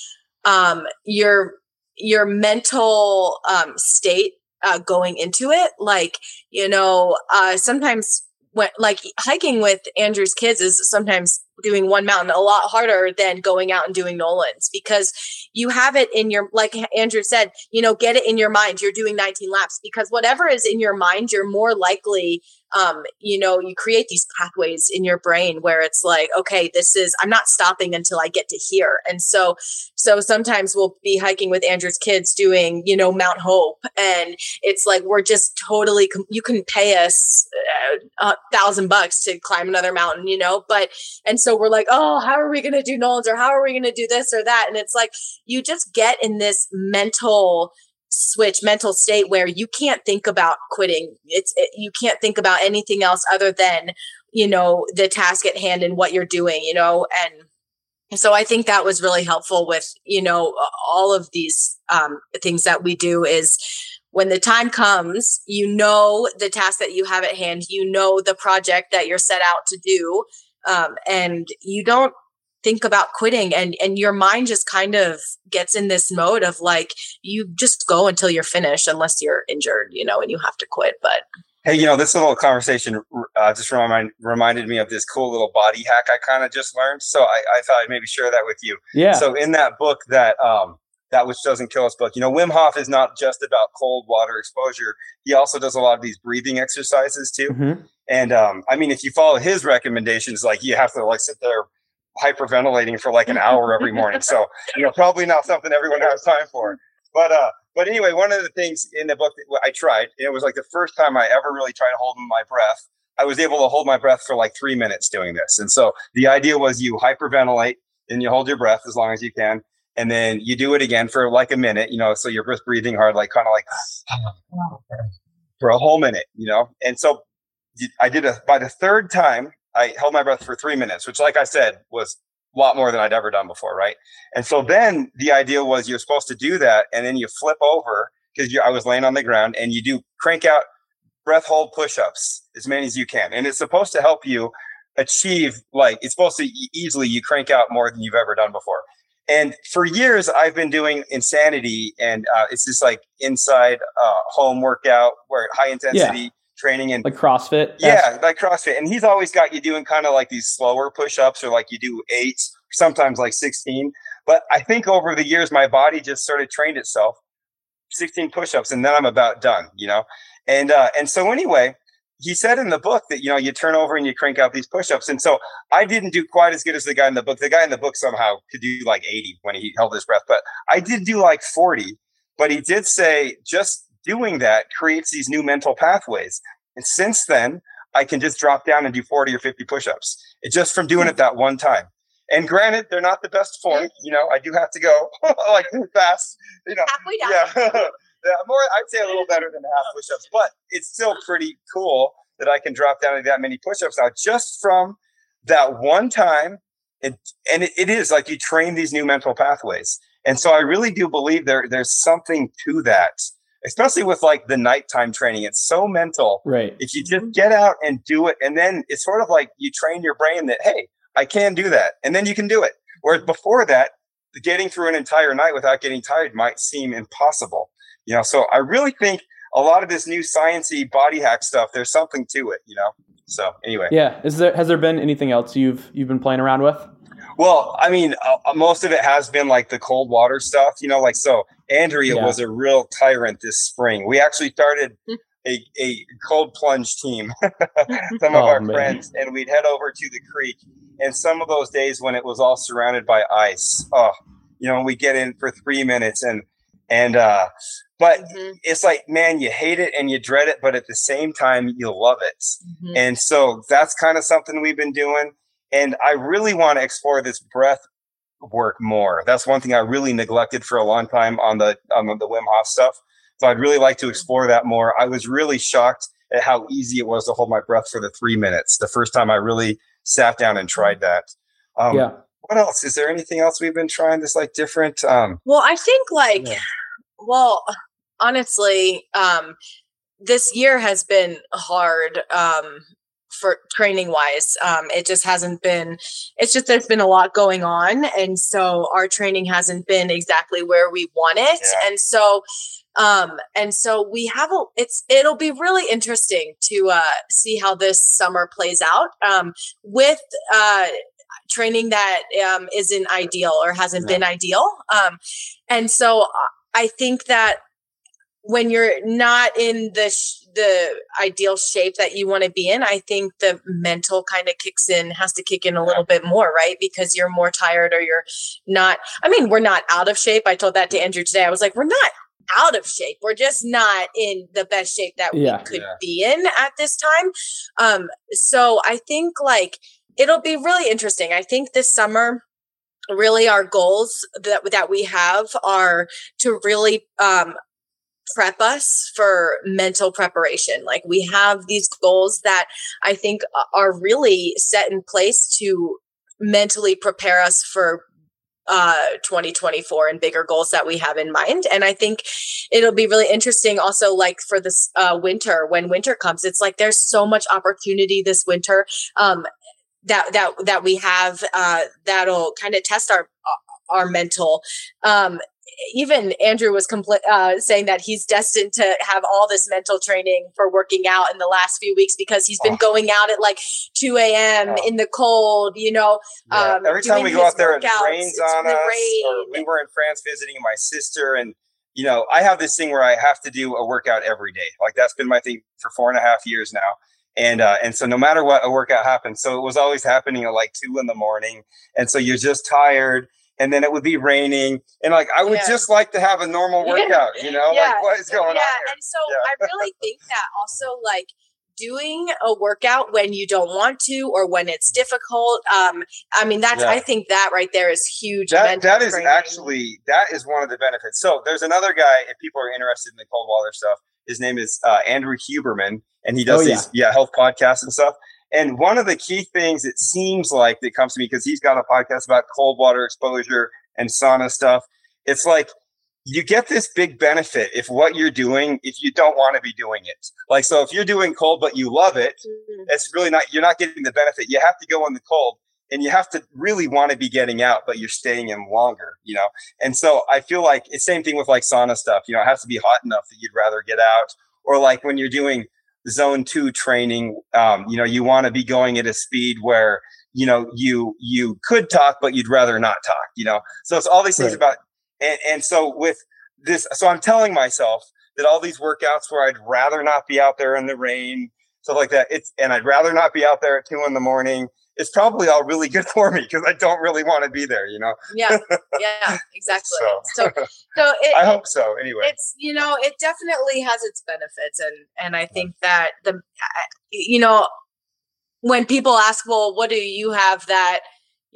um your your mental um state uh going into it like you know uh sometimes when like hiking with Andrew's kids is sometimes doing one mountain a lot harder than going out and doing Nolan's because you have it in your like Andrew said, you know, get it in your mind. You're doing 19 laps because whatever is in your mind, you're more likely um, you know, you create these pathways in your brain where it's like, okay, this is I'm not stopping until I get to here. And so so sometimes we'll be hiking with Andrew's kids doing, you know, Mount Hope and it's like we're just totally you can pay us uh, a thousand bucks to climb another mountain, you know, but and so we're like, oh, how are we going to do Nolan's or how are we going to do this or that? And it's like you just get in this mental switch mental state where you can't think about quitting. It's it, you can't think about anything else other than you know the task at hand and what you're doing you know? And so i think that was really helpful with you know all of these um, things that we do is when the time comes you know the task that you have at hand you know the project that you're set out to do um, and you don't think about quitting and and your mind just kind of gets in this mode of like you just go until you're finished unless you're injured you know and you have to quit but hey you know this little conversation uh, just remind, reminded me of this cool little body hack i kind of just learned so I, I thought i'd maybe share that with you. Yeah. So in that book that um that which doesn't kill us book you know wim hof is not just about cold water exposure he also does a lot of these breathing exercises too. Mm-hmm. and um i mean if you follow his recommendations like you have to like sit there hyperventilating for like an hour every morning. So, you know, probably not something everyone has time for. But uh, but anyway, one of the things in the book that I tried, it was like the first time I ever really tried holding my breath. I was able to hold my breath for like three minutes doing this. And so the idea was you hyperventilate and you hold your breath as long as you can. And then you do it again for like a minute, you know, so you're just breathing hard, like kind of like for a whole minute, you know. And so I did a by the third time, I held my breath for three minutes, which, like I said, was a lot more than I'd ever done before, right? And so then the idea was you're supposed to do that, and then you flip over because I was laying on the ground, and you do crank out breath hold push-ups as many as you can, and it's supposed to help you achieve like it's supposed to easily you crank out more than you've ever done before. And for years, I've been doing insanity, and uh, it's just like inside uh, home workout where high intensity. Yeah training and like CrossFit. Yeah, like CrossFit. And he's always got you doing kind of like these slower push-ups or like you do eight, sometimes like 16. But I think over the years my body just sort of trained itself 16 push-ups and then I'm about done, you know. And uh and so anyway, he said in the book that you know you turn over and you crank out these push-ups and so i didn't do quite as good as the guy in the book the guy in the book somehow could do like 80 when he held his breath but i did do like 40 but he did say just doing that creates these new mental pathways. And since then, I can just drop down and do 40 or 50 push-ups. It's just from doing hmm. it that one time. And granted, they're not the best form. You know, I do have to go like fast. You know, halfway down. Yeah, yeah, more. I'd say a little better than half push-ups, but it's still pretty cool that I can drop down to that many push-ups now, just from that one time. And and it, it is like you train these new mental pathways. And so I really do believe there there's something to that especially with like the nighttime training. It's so mental. Right. If you just get out and do it, and then it's sort of like you train your brain that, hey, I can do that. And then you can do it. Whereas before that, getting through an entire night without getting tired might seem impossible. You know, so I really think a lot of this new sciency body hack stuff, there's something to it, you know. So anyway. Yeah. Is there has there been anything else you've you've been playing around with? Well, I mean, uh, most of it has been like the cold water stuff, you know, like so Andrea yeah. was a real tyrant this spring. We actually started a, a cold plunge team, some of oh, our man. friends, and we'd head over to the creek. And some of those days when it was all surrounded by ice, oh, you know, we get in for three minutes and, and, uh, but mm-hmm. it's like, man, you hate it and you dread it, but at the same time, you love it. Mm-hmm. And so that's kind of something we've been doing. And I really want to explore this breath work more. That's one thing I really neglected for a long time on the on the Wim Hof stuff. So I'd really like to explore that more. I was really shocked at how easy it was to hold my breath for the three minutes. The first time I really sat down and tried that. Um, yeah. What else? Is there anything else we've been trying that's like different? Um, well, I think like, yeah. well, honestly, um, this year has been hard um, for training wise. Um, it just hasn't been, it's just there's been a lot going on. And so our training hasn't been exactly where we want it. Yeah. And so, um, and so we have a, it's, it'll be really interesting to, uh, see how this summer plays out, um, with, uh, training that, um, isn't ideal or hasn't yeah. been ideal. Um, and so uh, I think that when you're not in the sh- the ideal shape that you want to be in, I think the mental kind of kicks in, has to kick in a little bit more, right? Because you're more tired or you're not. I mean, we're not out of shape. I told that to Andrew today. I was like, we're not out of shape. We're just not in the best shape that yeah. we could yeah. be in at this time. Um, so I think like it'll be really interesting. I think this summer really our goals that that we have are to really um, prep us for mental preparation. Like we have these goals that I think are really set in place to mentally prepare us for uh 2024 and bigger goals that we have in mind and i think it'll be really interesting also like for this uh winter when winter comes it's like there's so much opportunity this winter um that that that we have uh that'll kind of test our our mental um even Andrew was compl- uh, saying that he's destined to have all this mental training for working out in the last few weeks because he's been oh. going out at like 2 a.m. Oh. in the cold, you know. Yeah. Um, Every time we go out there, it rains on us. Rain. Or we were in France visiting my sister, and you know, I have this thing where I have to do a workout every day. Like that's been my thing for four and a half years now. And uh, and so no matter what, a workout happens. So it was always happening at like two in the morning, and so you're just tired and then it would be raining and like i would yeah. just like to have a normal workout you know yeah. like what is going yeah. on here? and so i really think that also like doing a workout when you don't want to or when it's difficult um i mean that's i think that right there is huge that, that is training. actually that is one of the benefits so there's another guy if people are interested in the cold water stuff his name is uh, andrew huberman and he does oh, these yeah health podcasts and stuff and one of the key things it seems like that comes to me because he's got a podcast about cold water exposure and sauna stuff. It's like you get this big benefit if what you're doing, if you don't want to be doing it. Like, so if you're doing cold, but you love it, mm-hmm. it's really not, you're not getting the benefit. You have to go in the cold and you have to really want to be getting out, but you're staying in longer, you know? And so I feel like it's same thing with like sauna stuff. You know, it has to be hot enough that you'd rather get out or like when you're doing zone two training, um, you know, you want to be going at a speed where, you know, you, you could talk, but you'd rather not talk, you know? So it's all these things right. about, and, and so with this, so I'm telling myself that all these workouts where I'd rather not be out there in the rain, stuff like that. It's, and I'd rather not be out there at two in the morning it's probably all really good for me because I don't really want to be there, you know? Yeah, yeah, exactly. so, so, so it, I hope so. Anyway, it's you know, it definitely has its benefits, and and I think that the, you know, when people ask, well, what do you have that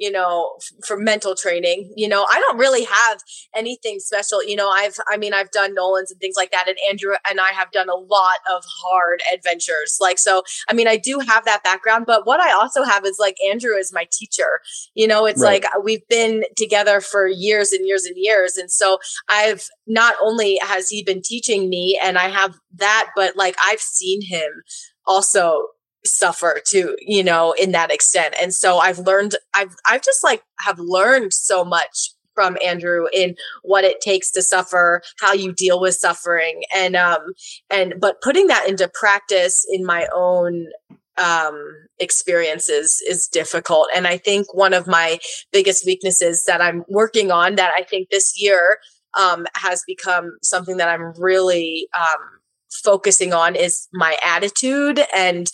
you know f- for mental training you know i don't really have anything special you know i've i mean i've done nolans and things like that and andrew and i have done a lot of hard adventures like so i mean i do have that background but what i also have is like andrew is my teacher you know it's right. like uh, we've been together for years and years and years and so i've not only has he been teaching me and i have that but like i've seen him also suffer to you know in that extent. And so i've learned i've i've just like have learned so much from andrew in what it takes to suffer how you deal with suffering. And um and but putting that into practice in my own um experiences is difficult. And i think one of my biggest weaknesses that i'm working on that i think this year um has become something that i'm really um focusing on is my attitude and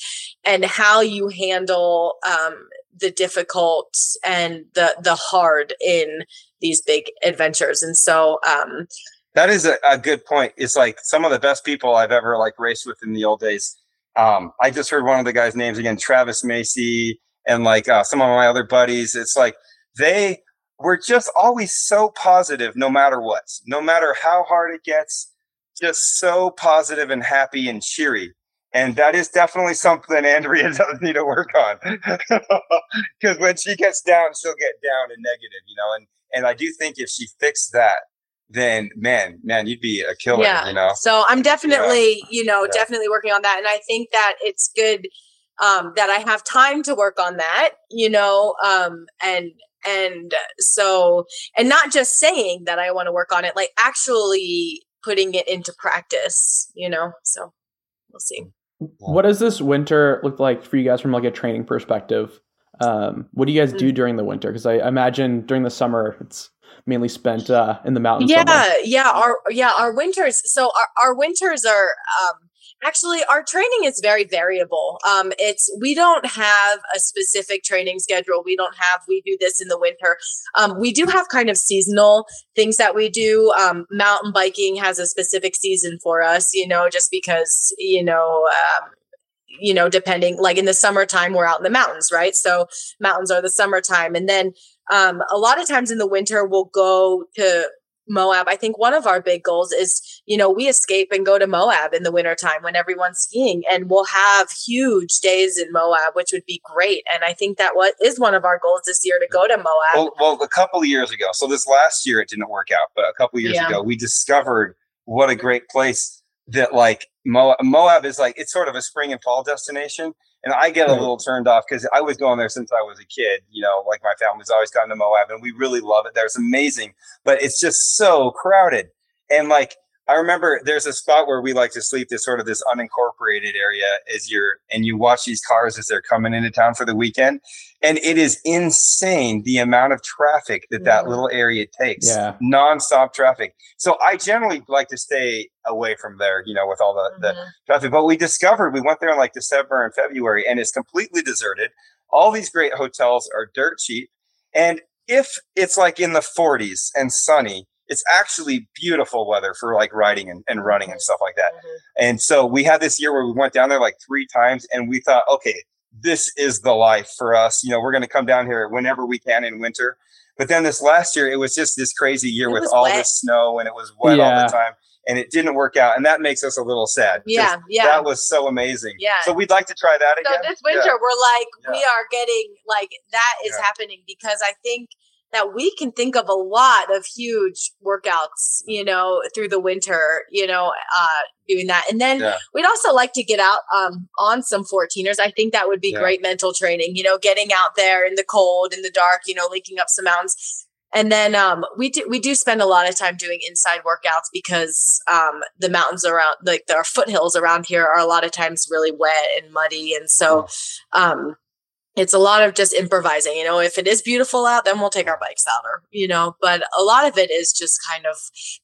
and how you handle um, the difficult and the the hard in these big adventures. And so um, that is a, a, good point. It's like some of the best people i've ever like raced with in the old days. Um, i just heard one of the guys names again travis macy and like uh, some of my other buddies. It's like they were just always so positive no matter what. No matter how hard it gets just so positive and happy and cheery. And that is definitely something Andrea does need to work on. Because when she gets down, she'll get down and negative, you know. And and I do think if she fixed that, then man, man, you'd be a killer, yeah. you know. So I'm definitely, yeah. you know, yeah. definitely working on that. And I think that it's good um, that I have time to work on that, you know, um, and and so and not just saying that I want to work on it, like actually putting it into practice, you know. So we'll see. What does this winter look like for you guys from like a training perspective? Um, what do you guys do mm. during the winter? Because I imagine during the summer it's mainly spent uh, in the mountains. Yeah, somewhere. yeah, our yeah our winters. So our, our winters are um, Actually, our training is very variable. Um, it's we don't have a specific training schedule. We don't have we do this in the winter. Um, we do have kind of seasonal things that we do. Um, mountain biking has a specific season for us, you know, just because you know. Um, you know, depending like in the summertime, we're out in the mountains, right? So mountains are the summertime. And then um, a lot of times in the winter, we'll go to Moab, I think one of our big goals is, you know, we escape and go to Moab in the wintertime when everyone's skiing and we'll have huge days in Moab, which would be great. And I think that what is one of our goals this year to go to Moab. Well, well a couple of years ago. So this last year it didn't work out, but a couple of years yeah. ago we discovered what a great place that like Moab, Moab is like it's sort of a spring and fall destination. And I get a little turned off because I was going there since I was a kid. You know, like my family's always gone to Moab, and we really love it there. It's amazing, but it's just so crowded. And like I remember there's a spot where we like to sleep this sort of this unincorporated area as you're and you watch these cars as they're coming into town for the weekend and it is insane the amount of traffic that that mm-hmm. little area takes yeah. nonstop traffic so i generally like to stay away from there you know with all the, mm-hmm. the traffic but we discovered we went there in like december and february and it's completely deserted all these great hotels are dirt cheap and if it's like in the 40s and sunny it's actually beautiful weather for like riding and, and running and stuff like that. Mm-hmm. And so we had this year where we went down there like three times and we thought, okay, this is the life for us. You know, we're going to come down here whenever we can in winter. But then this last year, it was just this crazy year it with all wet. this snow and it was wet yeah. all the time. And it didn't work out, and that makes us a little sad. Yeah, yeah, that was so amazing. Yeah, so we'd like to try that again. So this winter, yeah. we're like, yeah. we are getting like that is happening because I think that we can think of a lot of huge workouts, you know, through the winter, you know, uh, doing that. And then yeah. we'd also like to get out um, on some 14ers. I think that would be yeah. great mental training, you know, getting out there in the cold, in the dark, you know, linking up some mountains. And then um, we do we do spend a lot of time doing inside workouts because um, the mountains around, like our foothills around here, are a lot of times really wet and muddy, and so um, it's a lot of just improvising. You know, if it is beautiful out, then we'll take our bikes out, or you know. But a lot of it is just kind of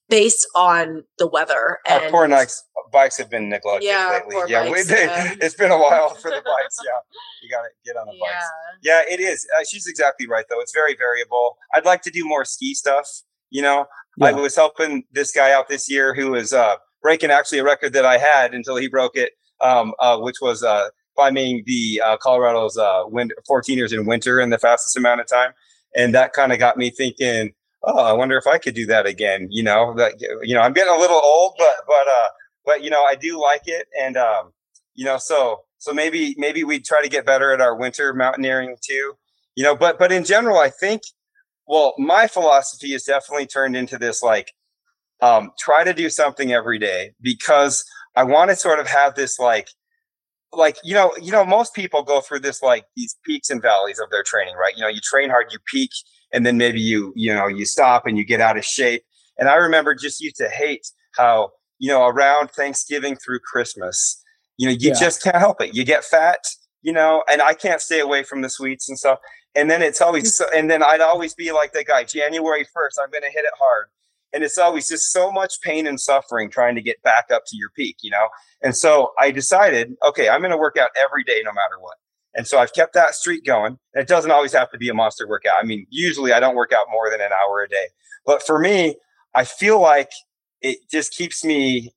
based on the weather. And, Our poor bikes, bikes have been neglected yeah, lately. yeah, bikes, we, yeah, it's been a while for the bikes. Yeah, you got to get on the yeah. bikes. Yeah, it is. Uh, she's exactly right, though. It's very variable. I'd like to do more ski stuff. You know, yeah. I was helping this guy out this year who was uh, breaking actually a record that I had until he broke it, um, uh, which was uh, climbing the uh, Colorado's uh, wind, 14ers in winter in the fastest amount of time. And that kind of got me thinking, oh, I wonder if I could do that again. You know, that you know, I'm getting a little old, but but uh, but you know, I do like it, and um, you know, so so maybe maybe we try to get better at our winter mountaineering too. You know, but but in general, I think, well, my philosophy is definitely turned into this like, um, try to do something every day because I want to sort of have this like like you know you know most people go through this like these peaks and valleys of their training right? You know you train hard you peak and then maybe you you know you stop and you get out of shape. And i remember just used to hate how you know around thanksgiving through christmas you know you yeah. just can't help it. You get fat you know and i can't stay away from the sweets and stuff. And then it's always mm. so, and then i'd always be like that guy january 1st i'm going to hit it hard and it's always just so much pain and suffering trying to get back up to your peak you know? And so i decided okay i'm going to work out every day no matter what. And so i've kept that streak going. It doesn't always have to be a monster workout. I mean usually i don't work out more than an hour a day. But for me i feel like it just keeps me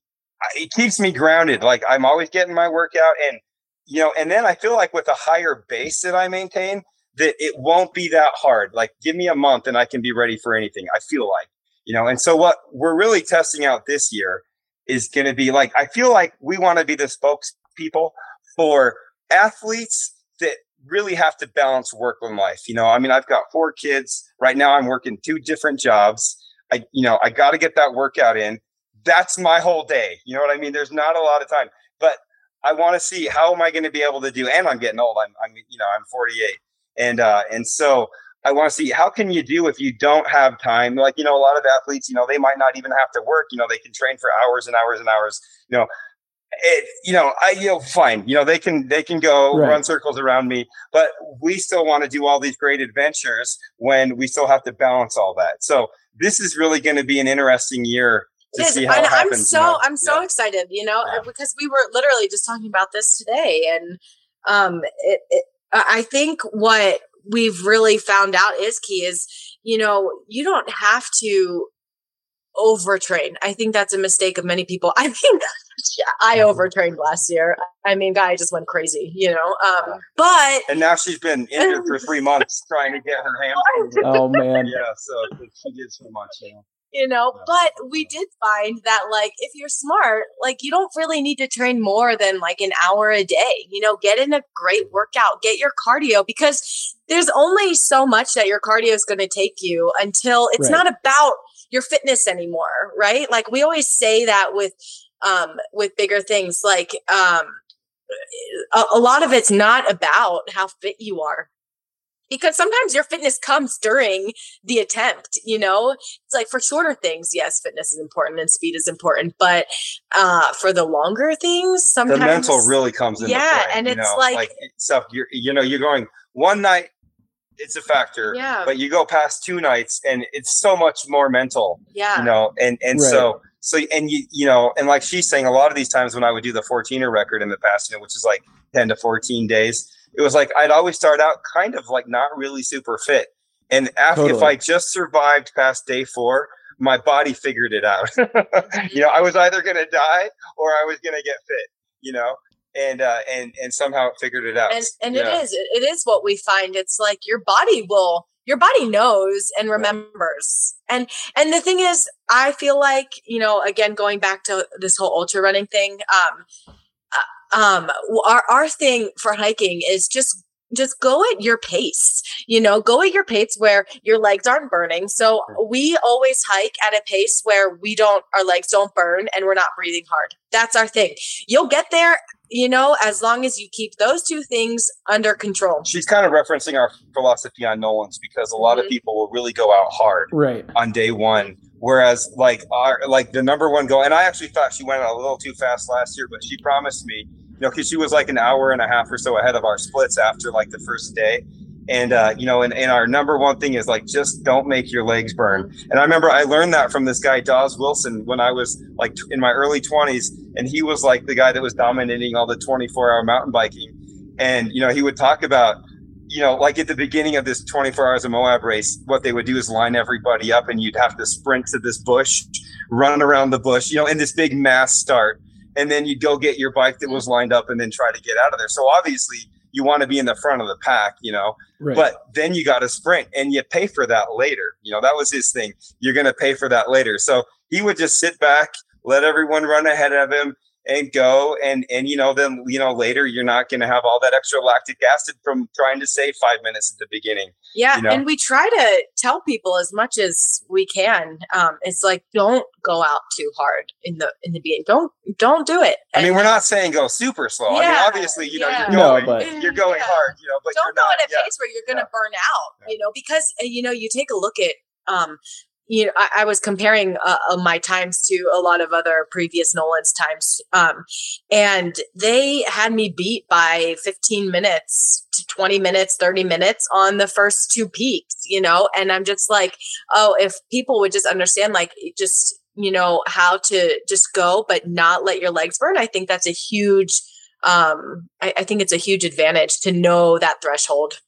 it keeps me grounded. Like i'm always getting my workout and you know and then i feel like with a higher base that i maintain that it won't be that hard. Like give me a month and i can be ready for anything. I feel like you know? And so what we're really testing out this year is going to be like i feel like we want to be the spokespeople for athletes that really have to balance work and life you know? I mean i've got four kids. Right now i'm working two different jobs. I you know i got to get that workout in. That's my whole day you know what i mean? There's not a lot of time. But I want to see how am I going to be able to do. And I'm getting old. I'm, I'm you know, I'm 48, and uh, and so I want to see how can you do if you don't have time. Like you know, a lot of athletes, you know, they might not even have to work. You know, they can train for hours and hours and hours. You know, it, you know, I, you know, fine. You know, they can, they can go right. run circles around me, but we still want to do all these great adventures when we still have to balance all that. So this is really going to be an interesting year to see how it happens. I'm so, you know? I'm so yeah. excited, you know, yeah. because we were literally just talking about this today and, um, it, it I think what we've really found out is key is, you know, you don't have to overtrain. I think that's a mistake of many people. I think I overtrained last year. I mean, guy just went crazy, you know. Um, but and now she's been injured for three months trying to get her hand. oh man, yeah. So she did so much, you know. You know, but we did find that like if you're smart, like you don't really need to train more than like an hour a day. You know, get in a great workout, get your cardio because there's only so much that your cardio is going to take you until it's right. not about your fitness anymore, right? Like we always say that with um with bigger things like um a, a lot of it's not about how fit you are because sometimes your fitness comes during the attempt you know it's like for shorter things yes fitness is important and speed is important but uh for the longer things sometimes the mental really comes in yeah play, and it's know? like, like stuff you're you know you're going one night it's a factor. Yeah. But you go past two nights and it's so much more mental. Yeah. You know, and and right. so so and you you know, and like she's saying, a lot of these times when I would do the 14er record in the past, you know, which is like 10 to 14 days, it was like I'd always start out kind of like not really super fit. And after totally. if I just survived past day four, my body figured it out. you know, I was either gonna die or I was gonna get fit, you know and uh, and and somehow it figured it out. And, and yeah. it is it is what we find. It's like your body will your body knows and remembers. Right. And and the thing is, I feel like you know, again, going back to this whole ultra running thing. Um, um, our our thing for hiking is just just go at your pace you know go at your pace where your legs aren't burning so we always hike at a pace where we don't our legs don't burn and we're not breathing hard that's our thing you'll get there you know, as long as you keep those two things under control. She's kind of referencing our philosophy on Nolan's because a lot mm-hmm. of people will really go out hard right on day one. Whereas like our like the number one goal, and I actually thought she went a little too fast last year, but she promised me, you know, because she was like an hour and a half or so ahead of our splits after like the first day. And uh, you know, and, and our number one thing is like just don't make your legs burn. And I remember I learned that from this guy Dawes Wilson when I was like in my early 20s, and he was like the guy that was dominating all the 24 hour mountain biking. And you know, he would talk about you know, like at the beginning of this 24 hours of Moab race, what they would do is line everybody up and you'd have to sprint to this bush, run around the bush, you know, in this big mass start. And then you'd go get your bike that was lined up and then try to get out of there. So obviously, you want to be in the front of the pack, you know. Right. But then you got to sprint and you pay for that later. You know, that was his thing. You're going to pay for that later. So he would just sit back, let everyone run ahead of him and go and and you know then you know later you're not going to have all that extra lactic acid from trying to save five minutes at the beginning yeah you know? and we try to tell people as much as we can um it's like don't go out too hard in the in the beginning don't don't do it and, i mean we're not saying go super slow yeah, i mean obviously you know yeah. you're going no, but, you're going yeah. hard you know but don't go not, at a pace where you're going to burn out you know because uh, you know you take a look at um you know, I, I was comparing uh, uh, my times to a lot of other previous Nolan's times, um, and they had me beat by 15 minutes to 20 minutes, 30 minutes on the first two peaks, you know, and I'm just like, oh, if people would just understand, like, just you know, how to just go, but not let your legs burn. I think that's a huge. Um, I, I think it's a huge advantage to know that threshold.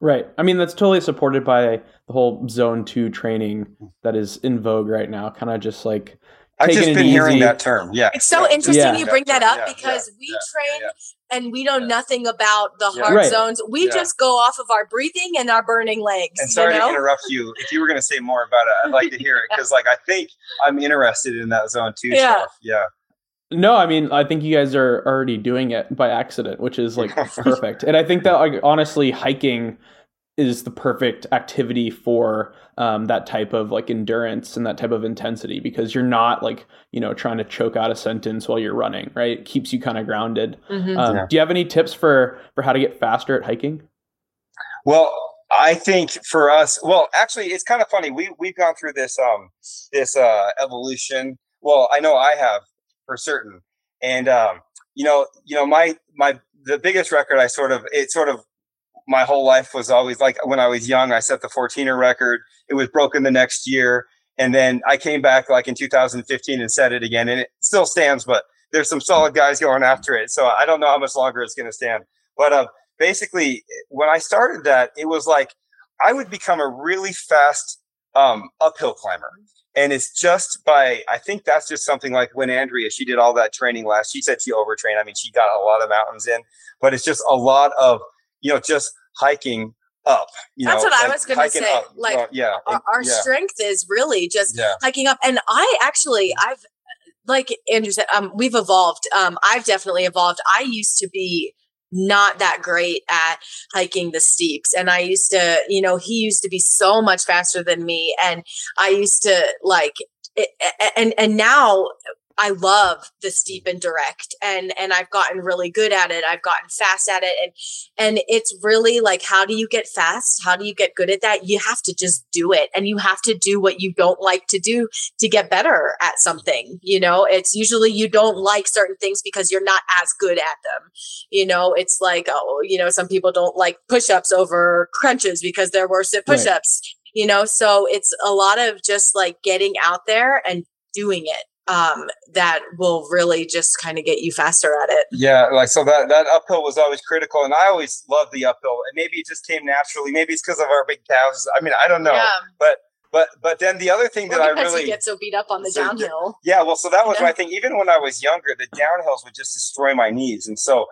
Right. I mean, that's totally supported by the whole zone two training that is in vogue right now. Kind of just like I've just been hearing that term. Yeah. It's so interesting yeah. you bring that, that up yeah, because yeah, we train and we know nothing about the hard right. zones. We just go off of our breathing and our burning legs. And sorry you know? to interrupt you. If you were going to say more about it, I'd like to hear it because, like, I think I'm interested in that zone two stuff. Yeah. No, I mean, I think you guys are already doing it by accident, which is like perfect. And I think that, like, honestly, hiking is the perfect activity for um, that type of like endurance and that type of intensity because you're not like you know trying to choke out a sentence while you're running right it keeps you kind of grounded mm-hmm. um, yeah. do you have any tips for for how to get faster at hiking well i think for us well actually it's kind of funny we we've gone through this um this uh evolution well i know i have for certain and um you know you know my my the biggest record i sort of it sort of my whole life was always like when I was young, I set the 14er record. It was broken the next year. And then I came back like in 2015 and set it again. And it still stands, but there's some solid guys going after it. So I don't know how much longer it's going to stand. But uh, basically, when I started that, it was like I would become a really fast um, uphill climber. And it's just by, I think that's just something like when Andrea, she did all that training last, she said she overtrained. I mean, she got a lot of mountains in, but it's just a lot of you know, just hiking up. That's know, what I was going to say. Up. Like, uh, yeah, our, our yeah. strength is really just yeah. hiking up. And I actually, I've, like Andrew said, um, we've evolved. Um, I've definitely evolved. I used to be not that great at hiking the steeps and i used to you know he used to be so much faster than me and i used to like it, and and now I love the steep and direct and and I've gotten really good at it. I've gotten fast at it and and it's really like how do you get fast? How do you get good at that? You have to just do it and you have to do what you don't like to do to get better at something. You know, it's usually you don't like certain things because you're not as good at them. You know, it's like oh, you know, some people don't like push-ups over crunches because they're worse at push-ups. Right. You know, so it's a lot of just like getting out there and doing it um, that will really just kind of get you faster at it. Yeah, like so that that uphill was always critical, and I always loved the uphill. And maybe it just came naturally. Maybe it's because of our big calves. I mean, I don't know. Yeah. But but but then the other thing that I really get so beat up on the so, downhill. Yeah, well, so that was yeah. my thing. Even when I was younger, the downhills would just destroy my knees, and so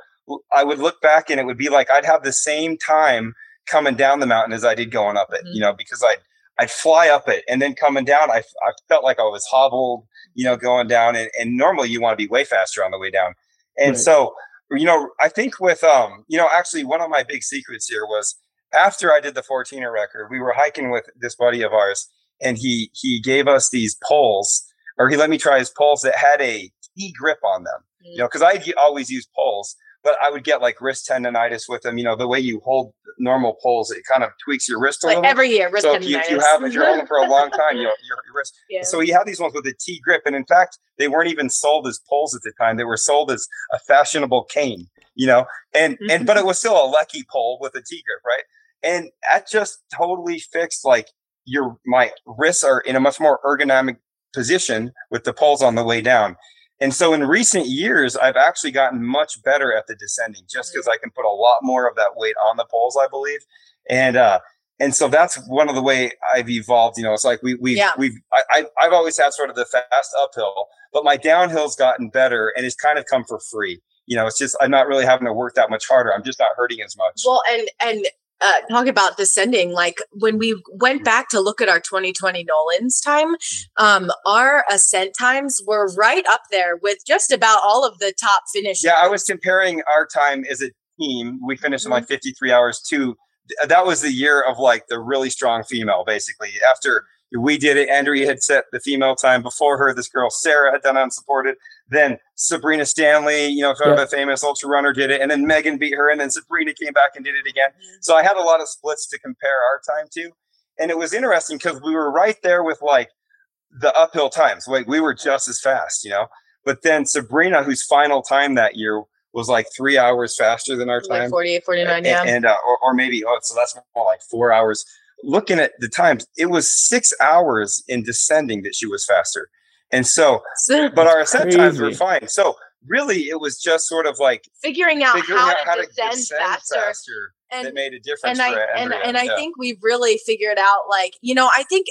I would look back, and it would be like I'd have the same time coming down the mountain as I did going up it. Mm-hmm. You know, because I'd I'd fly up it, and then coming down, I I felt like I was hobbled you know, going down. And, and normally you want to be way faster on the way down. And right. so, you know, I think with, um, you know, actually one of my big secrets here was after I did the 14er record, we were hiking with this buddy of ours and he, he gave us these poles or he let me try his poles that had a T grip on them, you know, cause I always use poles but I would get like wrist tendonitis with them. You know, the way you hold normal poles, it kind of tweaks your wrist a like little. Every year, wrist so tendonitis. If you, if you have, if you're holding for a long time, you know, your, your wrist. Yeah. So he had these ones with a T grip, and in fact, they weren't even sold as poles at the time. They were sold as a fashionable cane. You know, and mm-hmm. and but it was still a Leki pole with a T grip, right? And that just totally fixed like your my wrists are in a much more ergonomic position with the poles on the way down. And so in recent years, I've actually gotten much better at the descending just because I can put a lot more of that weight on the poles, I believe. And, uh, and so that's one of the way I've evolved. You know, it's like we, we, yeah. we've, I, I've always had sort of the fast uphill, but my downhill's gotten better and it's kind of come for free. You know, it's just, I'm not really having to work that much harder. I'm just not hurting as much. Well, and, and uh, talk about descending like when we went back to look at our 2020 Nolan's time um our ascent times were right up there with just about all of the top finishes. yeah i was comparing our time as a team we finished mm-hmm. in like mm-hmm. 53 hours too that was the year of like the really strong female basically after we did it. Andrea had set the female time before her. This girl, Sarah, had done unsupported. Then Sabrina Stanley, you know, sort of a famous ultra runner, did it. And then Megan beat her. And then Sabrina came back and did it again. So I had a lot of splits to compare our time to. And it was interesting because we were right there with like the uphill times. Like we were just as fast, you know. But then Sabrina, whose final time that year was like three hours faster than our time. Like 48, 49, yeah. And, uh, or, or maybe, oh, so that's more like four hours looking at the times, it was six hours in descending that she was faster. And so, but our ascent crazy. times were fine. So really, it was just sort of like figuring out, figuring how, out to how, to descend, descend faster. faster and, that made a difference. And I and, and I think we've really figured out like you know I think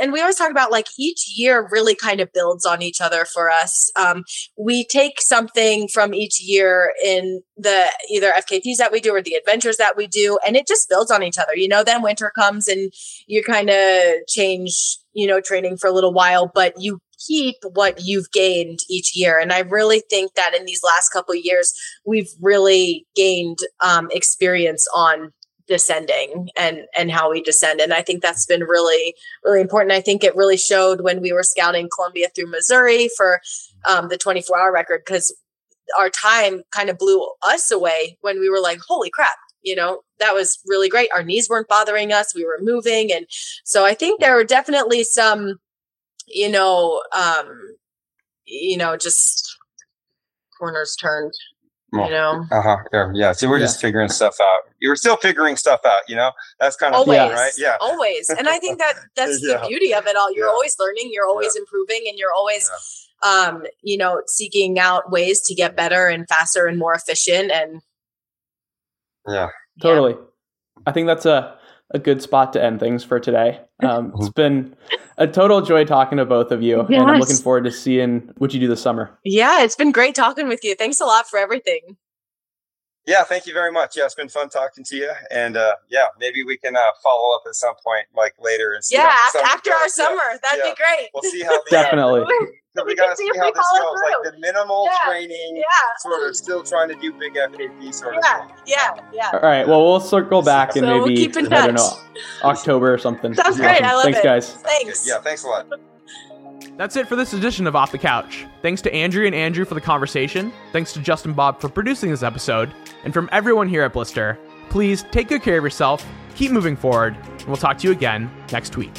and we always talk about like each year really kind of builds on each other for us. Um, we take something from each year in the either FKTs that we do or the adventures that we do, and it just builds on each other. You know, then winter comes and you kind of change, you know, training for a little while, but you keep what you've gained each year. And I really think that in these last couple years, we've really gained um, experience on descending and and how we descend. And i think that's been really really important. I think it really showed when we were scouting columbia through missouri for um, the 24 hour record because our time kind of blew us away when we were like holy crap you know? That was really great. Our knees weren't bothering us. We were moving. And so i think there were definitely some you know um you know just corners turned you know? uh-huh yeah, yeah. so we're yeah. just figuring stuff out. You were still figuring stuff out you know? That's kind of always. fun, right? Yeah. Always. And i think that that's yeah. the beauty of it all. You're yeah. always learning you're always improving and you're always um you know seeking out ways to get better and faster and more efficient and yeah. Totally. I think that's a a good spot to end things for today. Um, it's been a total joy talking to both of you, yes. and I'm looking forward to seeing what you do this summer. Yeah, it's been great talking with you. Thanks a lot for everything. Yeah, thank you very much. Yeah, it's been fun talking to you, and uh, yeah, maybe we can uh, follow up at some point, like later. And yeah, after, after our summer, that'd yeah. be great. We'll see how definitely. So we, gotta see, see how this goes. Like the minimal yeah. training, yeah. sort of still trying to do big FKT sort yeah. of thing. Yeah, yeah. All right. Well, we'll circle back so and maybe we'll keep in touch. I don't know October or something. Sounds great. I love Thanks, it. guys. Thanks. Yeah. Thanks a lot. That's it for this edition of Off the Couch. Thanks to Andrea and Andrew for the conversation. Thanks to Justin Bob for producing this episode. And from everyone here at Blister, please take good care of yourself, keep moving forward, and we'll talk to you again next week.